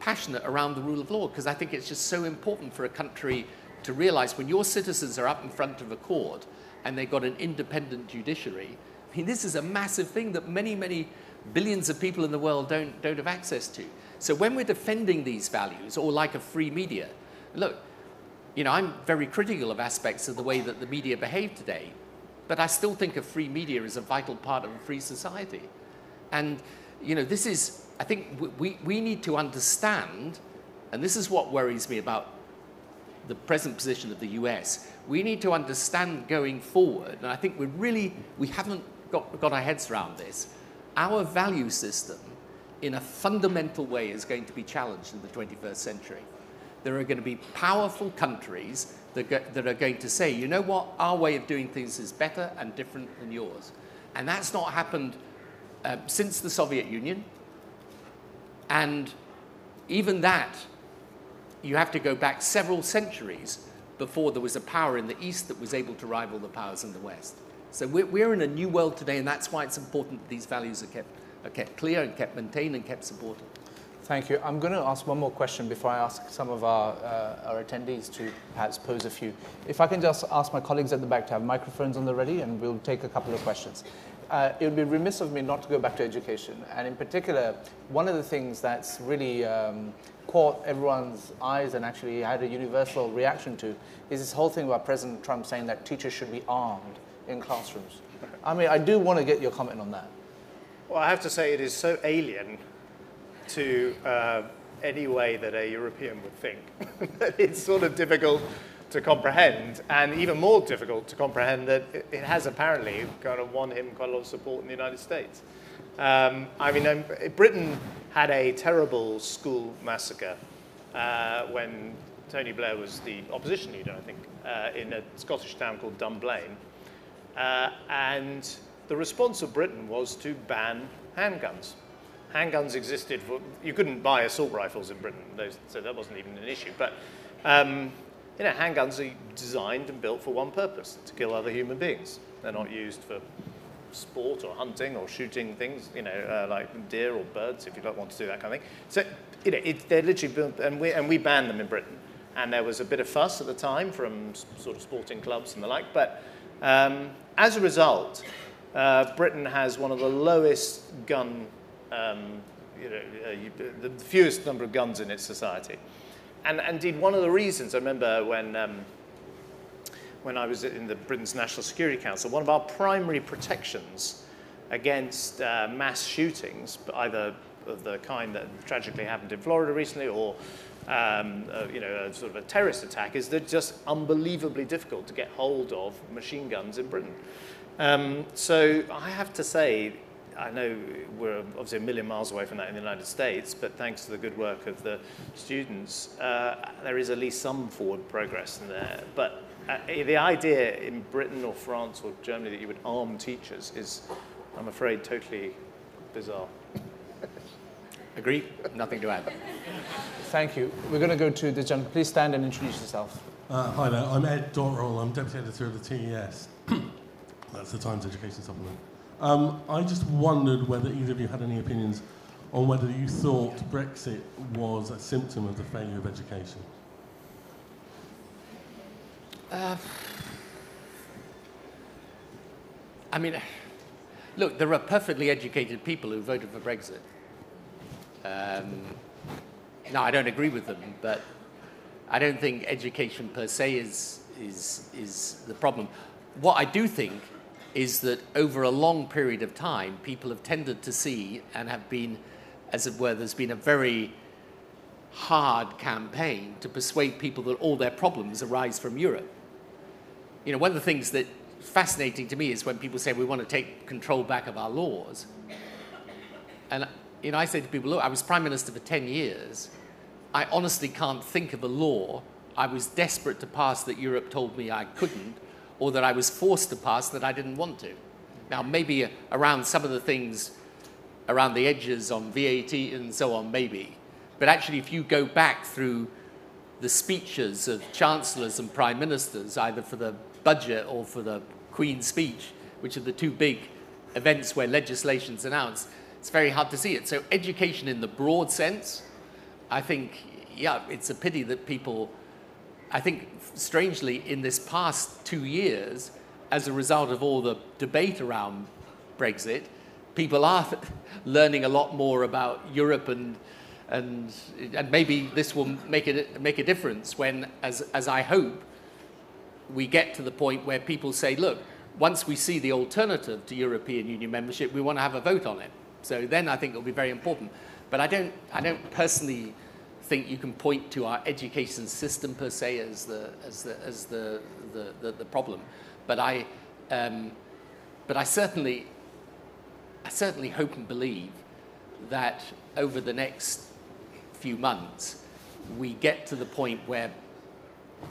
passionate around the rule of law because I think it's just so important for a country to realize when your citizens are up in front of a court and they've got an independent judiciary. I mean, this is a massive thing that many, many billions of people in the world don't, don't have access to. So when we're defending these values, or like a free media, look, you know, I'm very critical of aspects of the way that the media behave today, but I still think a free media is a vital part of a free society. And, you know, this is, I think we, we need to understand, and this is what worries me about the present position of the US, we need to understand going forward, and I think we really, we haven't got, got our heads around this, our value system in a fundamental way is going to be challenged in the 21st century. There are going to be powerful countries that, go, that are going to say, you know what, our way of doing things is better and different than yours. And that's not happened uh, since the Soviet Union. And even that, you have to go back several centuries before there was a power in the East that was able to rival the powers in the West. So we're, we're in a new world today, and that's why it's important that these values are kept, are kept clear and kept maintained and kept supported. Thank you. I'm going to ask one more question before I ask some of our, uh, our attendees to perhaps pose a few. If I can just ask my colleagues at the back to have microphones on the ready, and we'll take a couple of questions. Uh, it would be remiss of me not to go back to education. And in particular, one of the things that's really um, caught everyone's eyes and actually had a universal reaction to is this whole thing about President Trump saying that teachers should be armed in classrooms. I mean, I do want to get your comment on that. Well, I have to say it is so alien to uh, any way that a European would think that it's sort of difficult to comprehend, and even more difficult to comprehend that it has apparently kind of won him quite a lot of support in the United States. Um, I mean, um, Britain had a terrible school massacre uh, when Tony Blair was the opposition leader, I think, uh, in a Scottish town called Dunblane. Uh, and the response of Britain was to ban handguns. handguns existed for, you couldn't buy assault rifles in Britain, so that wasn't even an issue. But, um, you know, handguns are designed and built for one purpose, to kill other human beings. They're not used for sport or hunting or shooting things, you know, uh, like deer or birds, if you don't want to do that kind of thing. So, you know, it, they're literally built, and we, and we banned them in Britain. And there was a bit of fuss at the time from sort of sporting clubs and the like. But um, as a result, uh, Britain has one of the lowest gun, um, you know, uh, you, the fewest number of guns in its society. And indeed, one of the reasons, I remember when, um, when I was in the Britain's National Security Council, one of our primary protections against uh, mass shootings, either of the kind that tragically happened in Florida recently or um, uh, you know, a sort of a terrorist attack is they're just unbelievably difficult to get hold of machine guns in Britain. Um, so I have to say, I know we're obviously a million miles away from that in the United States, but thanks to the good work of the students, uh, there is at least some forward progress in there. But uh, the idea in Britain or France or Germany that you would arm teachers is, I'm afraid, totally bizarre. Agree? Nothing to add. Thank you. We're going to go to the gentleman. Please stand and introduce yourself. Uh, hi there, I'm Ed Dorrell. I'm Deputy Editor of the TES. That's the Times Education Supplement. Um, I just wondered whether either of you had any opinions on whether you thought Brexit was a symptom of the failure of education. Uh, I mean, look, there are perfectly educated people who voted for Brexit. Um, no, I don't agree with them, but I don't think education per se is, is, is the problem. What I do think is that over a long period of time, people have tended to see and have been, as it were, there's been a very hard campaign to persuade people that all their problems arise from Europe. You know, one of the things that fascinating to me is when people say we want to take control back of our laws. And you know, I say to people, look, I was prime minister for 10 years. I honestly can't think of a law I was desperate to pass that Europe told me I couldn't, or that I was forced to pass that I didn't want to. Now, maybe around some of the things around the edges on VAT and so on, maybe. But actually, if you go back through the speeches of chancellors and prime ministers, either for the budget or for the Queen's speech, which are the two big events where legislation's announced, it's very hard to see it. So, education in the broad sense, I think, yeah, it's a pity that people, I think, strangely, in this past two years, as a result of all the debate around Brexit, people are learning a lot more about Europe and and and maybe this will make it make a difference when, as as I hope, we get to the point where people say, look, once we see the alternative to European Union membership, we want to have a vote on it. So then I think it'll be very important. But I don't, I don't personally think you can point to our education system per se as the, as the, as the, the, the, the problem. But I, um, but I certainly, I certainly hope and believe that over the next few months, we get to the point where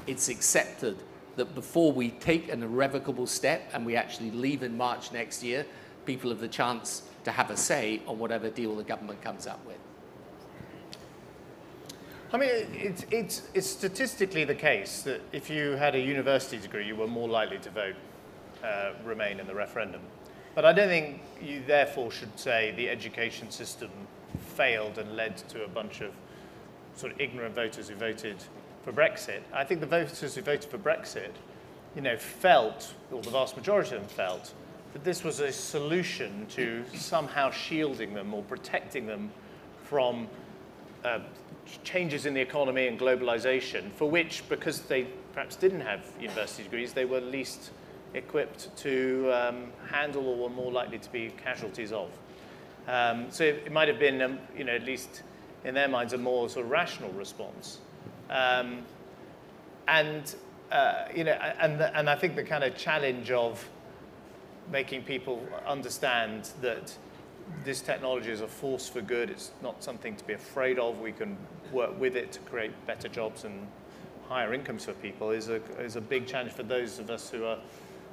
it's accepted that before we take an irrevocable step and we actually leave in March next year, people have the chance to have a say on whatever deal the government comes up with. I mean, it's, it's, it's statistically the case that if you had a university degree, you were more likely to vote uh, Remain in the referendum. But I don't think you therefore should say the education system failed and led to a bunch of sort of ignorant voters who voted for Brexit. I think the voters who voted for Brexit, you know, felt, or the vast majority of them felt, that this was a solution to somehow shielding them or protecting them from uh, changes in the economy and globalization, for which, because they perhaps didn't have university degrees, they were least equipped to um, handle or were more likely to be casualties of. Um, so it, it, might have been, um, you know, at least in their minds, a more sort of rational response. Um, and, uh, you know, and, the, and I think the kind of challenge of making people understand that this technology is a force for good. It's not something to be afraid of. We can work with it to create better jobs and higher incomes for people is a, is a big challenge for those of us who are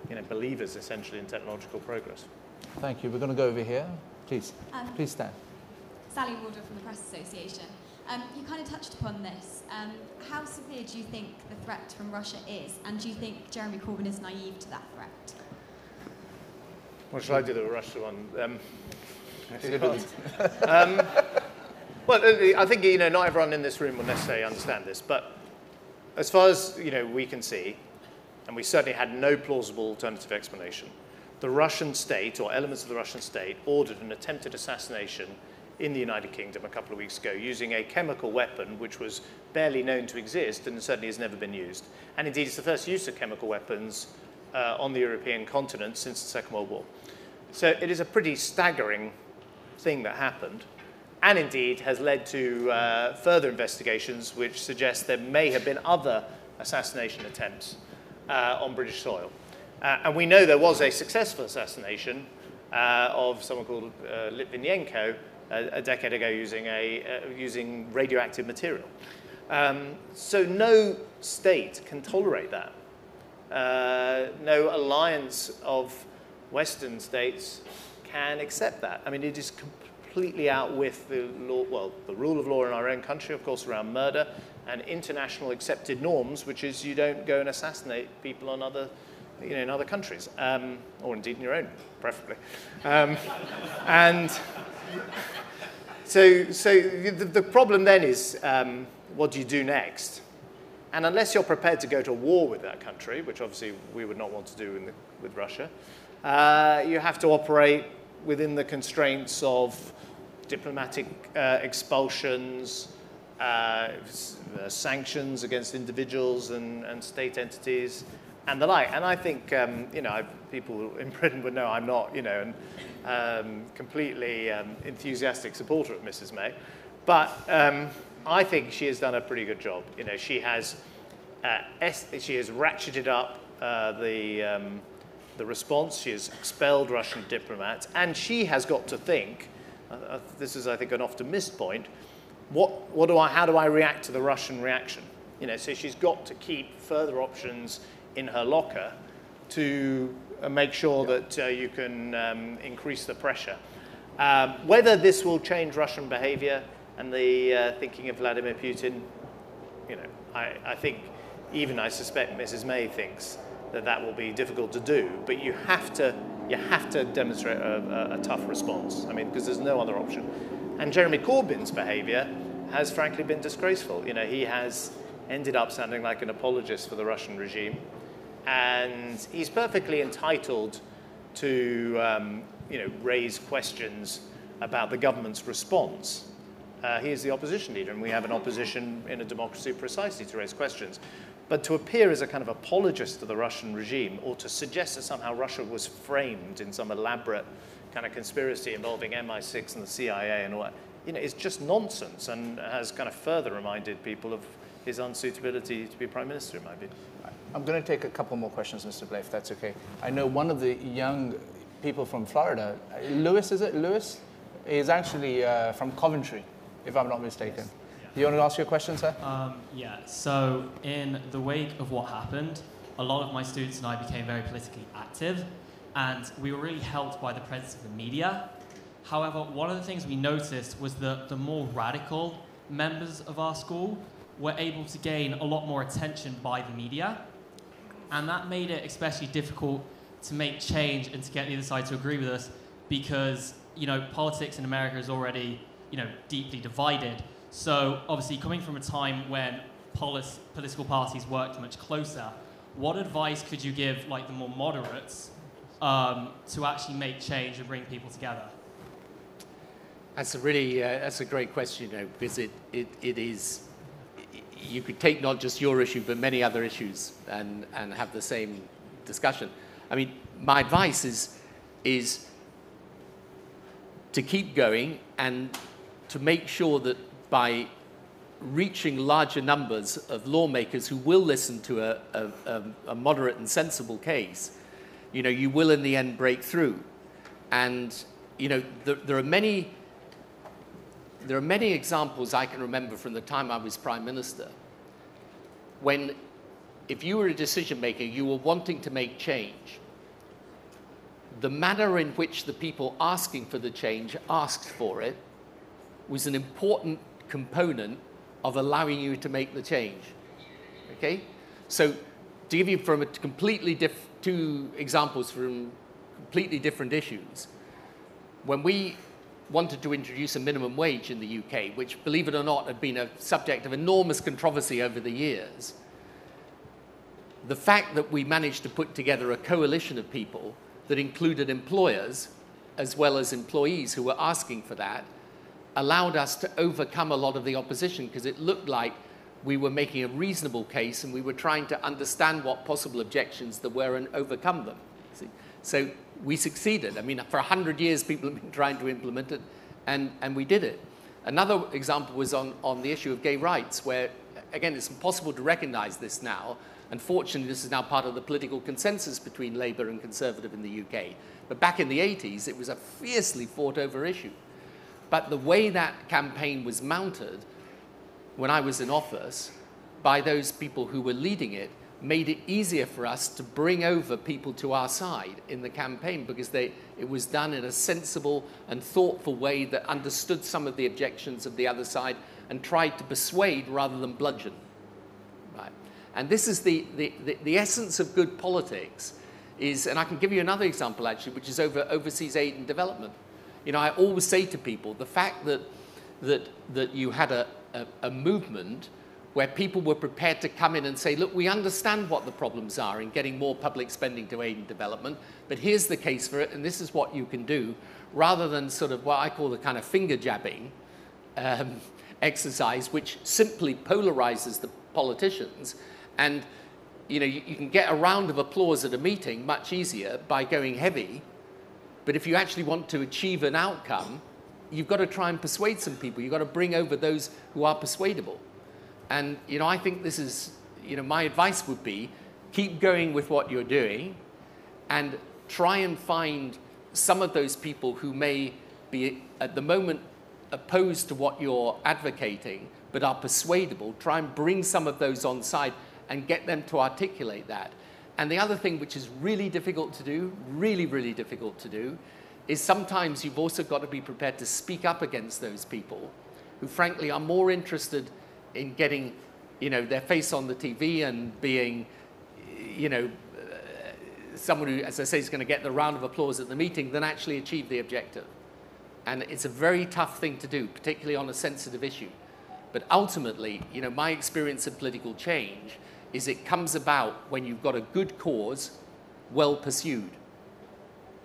you know, believers essentially in technological progress. Thank you. We're going to go over here. Please, um, please stand. Sally Warder from the Press Association. Um, you kind of touched upon this. Um, how severe do you think the threat from Russia is, and do you think Jeremy Corbyn is naive to that threat? What shall I do the Russia one? Um, well, uh, I think you know not everyone in this room will necessarily understand this, but as far as you know we can see, and we certainly had no plausible alternative explanation, the Russian state or elements of the Russian state ordered an attempted assassination in the United Kingdom a couple of weeks ago using a chemical weapon which was barely known to exist and certainly has never been used. And indeed, it's the first use of chemical weapons uh, on the European continent since the Second World War. So it is a pretty staggering thing that happened, and indeed has led to uh, further investigations which suggest there may have been other assassination attempts uh, on British soil. Uh, and we know there was a successful assassination uh, of someone called uh, Litvinenko a, a, decade ago using, a, uh, using radioactive material. Um, so no state can tolerate that. no alliance of Western states can accept that. I mean, it is completely out with the law, well, the rule of law in our own country, of course, around murder, and international accepted norms, which is you don't go and assassinate people on other, you know, in other countries, um, or indeed in your own, preferably. Um, and so, so the, the problem then is, um, what do you do next? And unless you're prepared to go to war with that country, which obviously we would not want to do the, with Russia, uh, you have to operate within the constraints of diplomatic uh, expulsions, uh, sanctions against individuals and, and, state entities, and the like. And I think, um, you know, I, people in Britain would know I'm not, you know, an um, completely um, enthusiastic supporter of Mrs. May. But um, I think she has done a pretty good job. You know, she has, uh, she has ratcheted up uh, the um, the response. She has expelled Russian diplomats, and she has got to think. Uh, uh, this is, I think, an often missed point. What, what do I, how do I react to the Russian reaction? You know, so she's got to keep further options in her locker to uh, make sure that uh, you can um, increase the pressure. Um, whether this will change Russian behavior and the uh, thinking of Vladimir Putin, you know, I, I think even I suspect Mrs. May thinks that that will be difficult to do, but you have to, you have to demonstrate a, a, a tough response. I mean, because there's no other option. And Jeremy Corbyn's behavior has frankly been disgraceful. You know, he has ended up sounding like an apologist for the Russian regime, and he's perfectly entitled to, um, you know, raise questions about the government's response. Uh, he is the opposition leader, and we have an opposition in a democracy precisely to raise questions. But to appear as a kind of apologist to the Russian regime or to suggest that somehow Russia was framed in some elaborate kind of conspiracy involving MI6 and the CIA and all that, you know, is just nonsense and has kind of further reminded people of his unsuitability to be prime minister, in my view. I'm going to take a couple more questions, Mr. Blair, if that's okay. I know one of the young people from Florida, Lewis, is it? Lewis? Is actually uh, from Coventry, if I'm not mistaken. Yes. Do you want to ask your question, sir? Um, yeah, so in the wake of what happened, a lot of my students and I became very politically active, and we were really helped by the presence of the media. However, one of the things we noticed was that the more radical members of our school were able to gain a lot more attention by the media, and that made it especially difficult to make change and to get the other side to agree with us because you know politics in America is already you know deeply divided so obviously, coming from a time when polis- political parties worked much closer, what advice could you give, like the more moderates, um, to actually make change and bring people together? That's a really uh, that's a great question, you know, because it, it, it is you could take not just your issue but many other issues and, and have the same discussion. I mean, my advice is is to keep going and to make sure that by reaching larger numbers of lawmakers who will listen to a, a, a, moderate and sensible case, you know, you will in the end break through. And, you know, there, there are many there are many examples I can remember from the time I was prime minister when if you were a decision maker, you were wanting to make change. The manner in which the people asking for the change asked for it was an important component of allowing you to make the change. Okay? So to give you from a completely diff- two examples from completely different issues, when we wanted to introduce a minimum wage in the UK, which, believe it or not, had been a subject of enormous controversy over the years, the fact that we managed to put together a coalition of people that included employers as well as employees who were asking for that allowed us to overcome a lot of the opposition because it looked like we were making a reasonable case and we were trying to understand what possible objections there were and overcome them. See? So we succeeded. I mean, for 100 years, people have been trying to implement it, and, and we did it. Another example was on, on the issue of gay rights, where, again, it's impossible to recognize this now. Unfortunately, this is now part of the political consensus between Labour and Conservative in the UK. But back in the 80s, it was a fiercely fought over issue. But the way that campaign was mounted when I was in office by those people who were leading it made it easier for us to bring over people to our side in the campaign because they, it was done in a sensible and thoughtful way that understood some of the objections of the other side and tried to persuade rather than bludgeon. Right? And this is the, the, the, the essence of good politics is, and I can give you another example actually, which is over overseas aid and development. You know, I always say to people, the fact that, that, that you had a, a, a movement where people were prepared to come in and say, look, we understand what the problems are in getting more public spending to aid and development, but here's the case for it, and this is what you can do, rather than sort of what I call the kind of finger jabbing um, exercise, which simply polarizes the politicians. And you know, you, you can get a round of applause at a meeting much easier by going heavy, but if you actually want to achieve an outcome, you've got to try and persuade some people. You've got to bring over those who are persuadable. And, you know, I think this is, you know, my advice would be keep going with what you're doing and try and find some of those people who may be at the moment opposed to what you're advocating but are persuadable. Try and bring some of those on side and get them to articulate that. And the other thing which is really difficult to do, really, really difficult to do, is sometimes you've also got to be prepared to speak up against those people who, frankly, are more interested in getting, you know, their face on the TV and being, you know, uh, someone who, as I say, is going to get the round of applause at the meeting than actually achieve the objective. And it's a very tough thing to do, particularly on a sensitive issue. But ultimately, you know, my experience of political change is it comes about when you've got a good cause well pursued.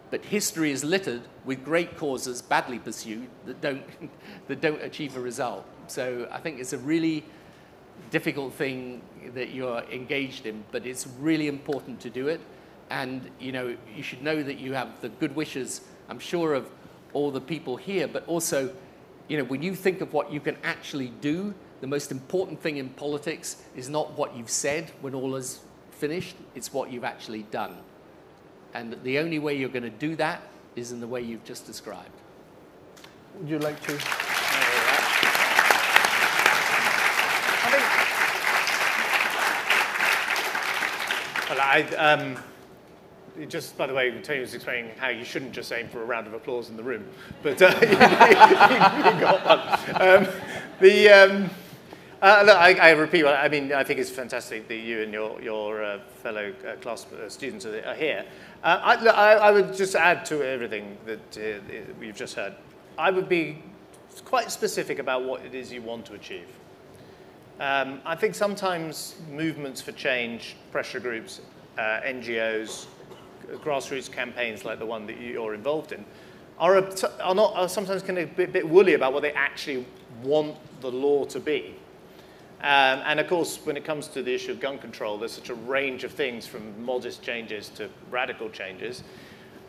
But history is littered with great causes badly pursued that don't, that don't achieve a result. So I think it's a really difficult thing that you're engaged in, but it's really important to do it. And you know, you should know that you have the good wishes, I'm sure, of all the people here, but also, you know, when you think of what you can actually do, the most important thing in politics is not what you've said when all is finished, it's what you've actually done. And the only way you're going to do that is in the way you've just described. Would you like to? Well, I, um, just by the way, Tony was explaining how you shouldn't just aim for a round of applause in the room, but uh, you, you, got one. Um, the, um, uh, look, I, I, repeat, I mean, I think it's fantastic that you and your, your uh, fellow uh, class uh, students are, here. Uh, I, look, I, I, would just add to everything that uh, you've just heard. I would be quite specific about what it is you want to achieve. Um, I think sometimes movements for change, pressure groups, uh, NGOs, grassroots campaigns like the one that you're involved in, are, a, are, not, are sometimes kind of a bit, bit woolly about what they actually want the law to be. Um, and of course, when it comes to the issue of gun control, there's such a range of things from modest changes to radical changes.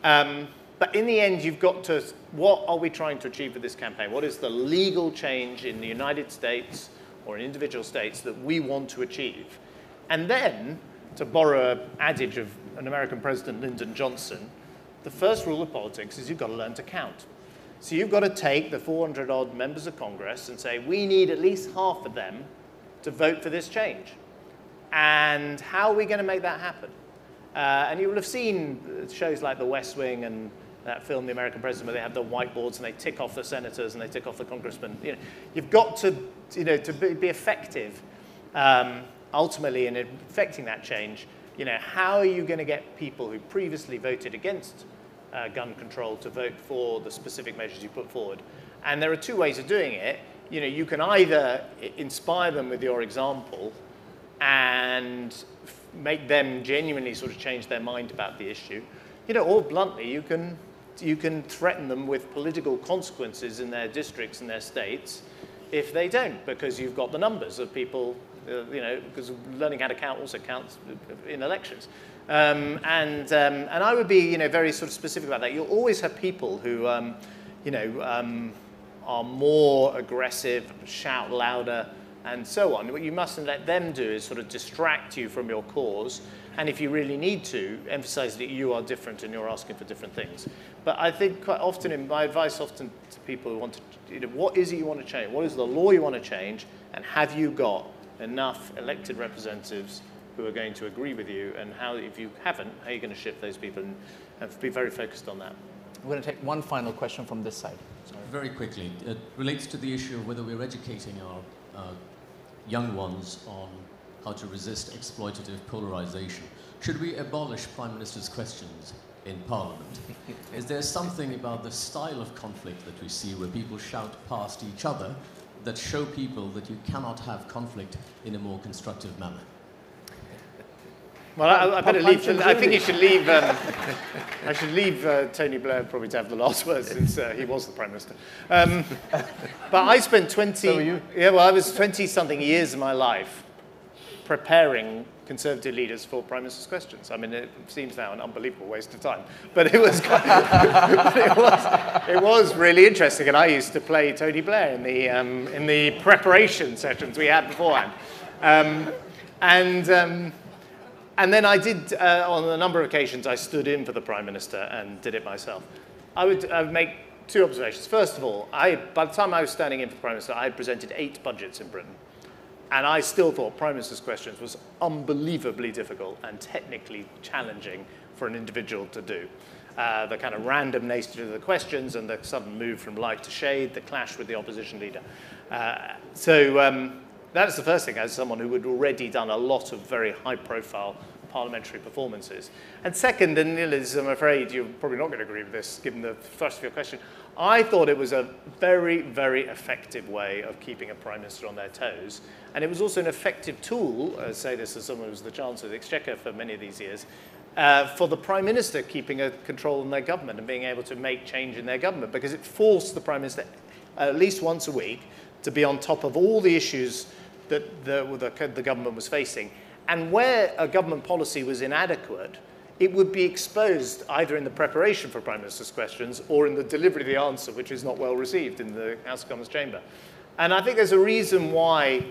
Um, but in the end, you've got to, what are we trying to achieve with this campaign? What is the legal change in the United States or in individual states that we want to achieve. And then, to borrow an adage of an American president, Lyndon Johnson, the first rule of politics is you've got to learn to count. So you've got to take the 400 odd members of Congress and say, we need at least half of them to vote for this change. And how are we going to make that happen? Uh, and you will have seen shows like The West Wing and that film, The American President, where they have the whiteboards and they tick off the senators and they tick off the congressmen. You know, you've got to, you know, to be, effective um, ultimately in affecting that change. You know, how are you going to get people who previously voted against uh, gun control to vote for the specific measures you put forward? And there are two ways of doing it. You know, you can either inspire them with your example and make them genuinely sort of change their mind about the issue, you know, or bluntly, you can you can threaten them with political consequences in their districts and their states if they don't, because you've got the numbers of people, uh, you know, because learning how to count also counts in elections. Um, and, um, and I would be, you know, very sort of specific about that. You'll always have people who, um, you know, um, are more aggressive, shout louder, and so on. What you mustn't let them do is sort of distract you from your cause and if you really need to, emphasize that you are different and you're asking for different things. But I think quite often, in my advice often to people who want to, you know, what is it you want to change? What is the law you want to change? And have you got enough elected representatives who are going to agree with you? And how, if you haven't, how are you going to shift those people? And, and be very focused on that. We're going to take one final question from this side. Sorry. Very quickly, it relates to the issue of whether we're educating our uh, young ones on how to resist exploitative polarization. Should we abolish Prime Minister's questions in Parliament? Is there something about the style of conflict that we see where people shout past each other that show people that you cannot have conflict in a more constructive manner? Well, I, I better leave. I think you should leave. Um, I should leave uh, Tony Blair probably to have the last word since uh, he was the prime minister. Um, but I spent 20. So you? Yeah, well, I was 20 something years of my life preparing Conservative leaders for Prime Minister's questions. I mean, it seems now an unbelievable waste of time, but it was, it was, it was really interesting. And I used to play Tony Blair in the, um, in the preparation sessions we had beforehand. Um, and, um, and then I did, uh, on a number of occasions, I stood in for the Prime Minister and did it myself. I would, would make two observations. First of all, I, by the time I was standing in for the Prime Minister, I had presented eight budgets in Britain. And I still thought Prime Minister's questions was unbelievably difficult and technically challenging for an individual to do. Uh, the kind of random nature of the questions and the sudden move from light to shade, the clash with the opposition leader. Uh, so um, that's the first thing, as someone who had already done a lot of very high profile parliamentary performances. And second, and Liz, I'm afraid you're probably not going to agree with this given the thrust of your question, I thought it was a very, very effective way of keeping a Prime Minister on their toes. And it was also an effective tool, I say this as someone who was the Chancellor of the Exchequer for many of these years, uh, for the Prime Minister keeping a control on their government and being able to make change in their government because it forced the Prime Minister at least once a week to be on top of all the issues that the, the, the government was facing and where a government policy was inadequate, it would be exposed either in the preparation for Prime Minister's questions or in the delivery of the answer, which is not well received in the House of Commons chamber. And I think there's a reason why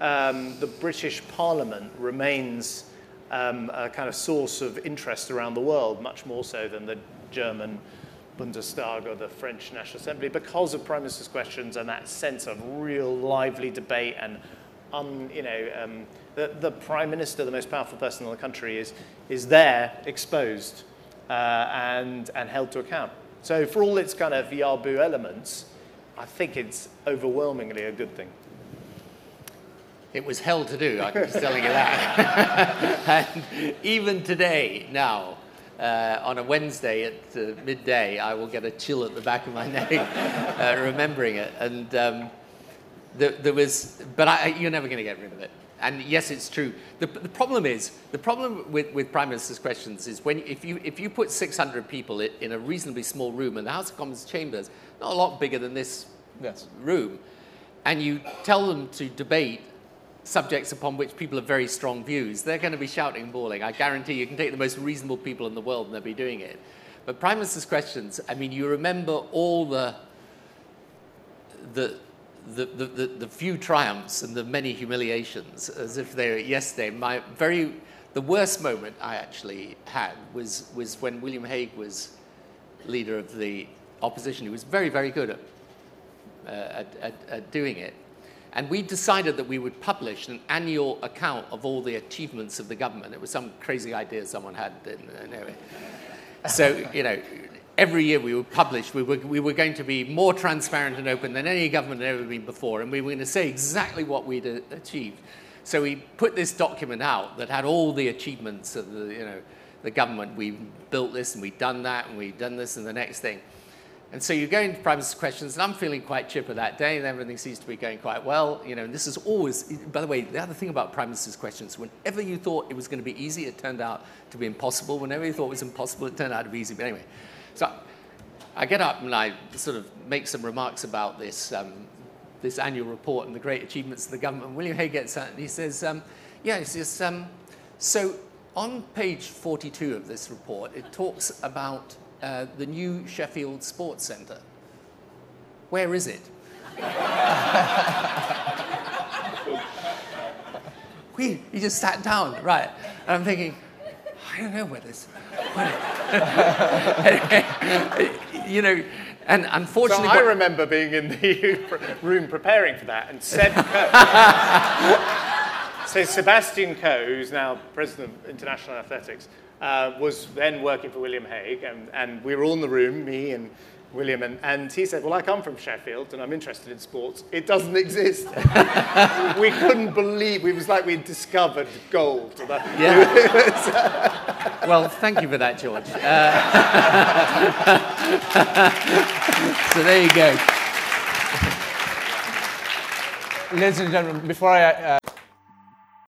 um, the British Parliament remains um, a kind of source of interest around the world, much more so than the German Bundestag or the French National Assembly, because of Prime Minister's questions and that sense of real lively debate and, un, you know, um, the, the prime minister, the most powerful person in the country, is, is there exposed uh, and, and held to account. So for all its kind of yah-boo elements, I think it's overwhelmingly a good thing. It was hell to do, I can just telling you that. and even today, now, uh, on a Wednesday at uh, midday, I will get a chill at the back of my neck uh, remembering it. And um, there, there, was, but I, you're never going to get rid of it. And yes, it's true. The, the problem is, the problem with, with Prime Minister's questions is when, if, you, if you put 600 people in a reasonably small room, and the House of Commons chambers, not a lot bigger than this yes. room, and you tell them to debate subjects upon which people have very strong views, they're going to be shouting and bawling. I guarantee you can take the most reasonable people in the world and they'll be doing it. But Prime Minister's questions, I mean, you remember all the, the, the, the, the, the, few triumphs and the many humiliations as if they were yesterday. My very, the worst moment I actually had was, was when William Hague was leader of the opposition. He was very, very good at, uh, at, at, at doing it. And we decided that we would publish an annual account of all the achievements of the government. It was some crazy idea someone had. In, anyway. So, you know, every year we would publish, we were, we were going to be more transparent and open than any government had ever been before, and we were going to say exactly what we'd uh, achieved. So we put this document out that had all the achievements of the, you know, the government. We built this and we'd done that and we'd done this and the next thing. And so you go into Prime Minister's questions, and I'm feeling quite chipper that day, and everything seems to be going quite well. You know, and this is always, by the way, the other thing about Prime Minister's questions, whenever you thought it was going to be easy, it turned out to be impossible. Whenever you thought it was impossible, it turned out to be easy. But anyway, so I get up and I sort of make some remarks about this, um, this annual report and the great achievements of the government. William Hague gets up and he says, um, yeah, he says, um, so on page 42 of this report, it talks about uh, the new Sheffield Sports Centre. Where is it? he just sat down, right. And I'm thinking, I don't know where this. you know, and unfortunately. So I remember being in the room preparing for that and said. so Sebastian Coe, who's now president of International Athletics, uh, was then working for William Hague, and, and we were all in the room, me and William, and, and he said, Well, I come from Sheffield and I'm interested in sports. It doesn't exist. we couldn't believe, it was like we'd discovered gold. Yeah. well, thank you for that, George. Uh, so there you go. Ladies and gentlemen, before I. Uh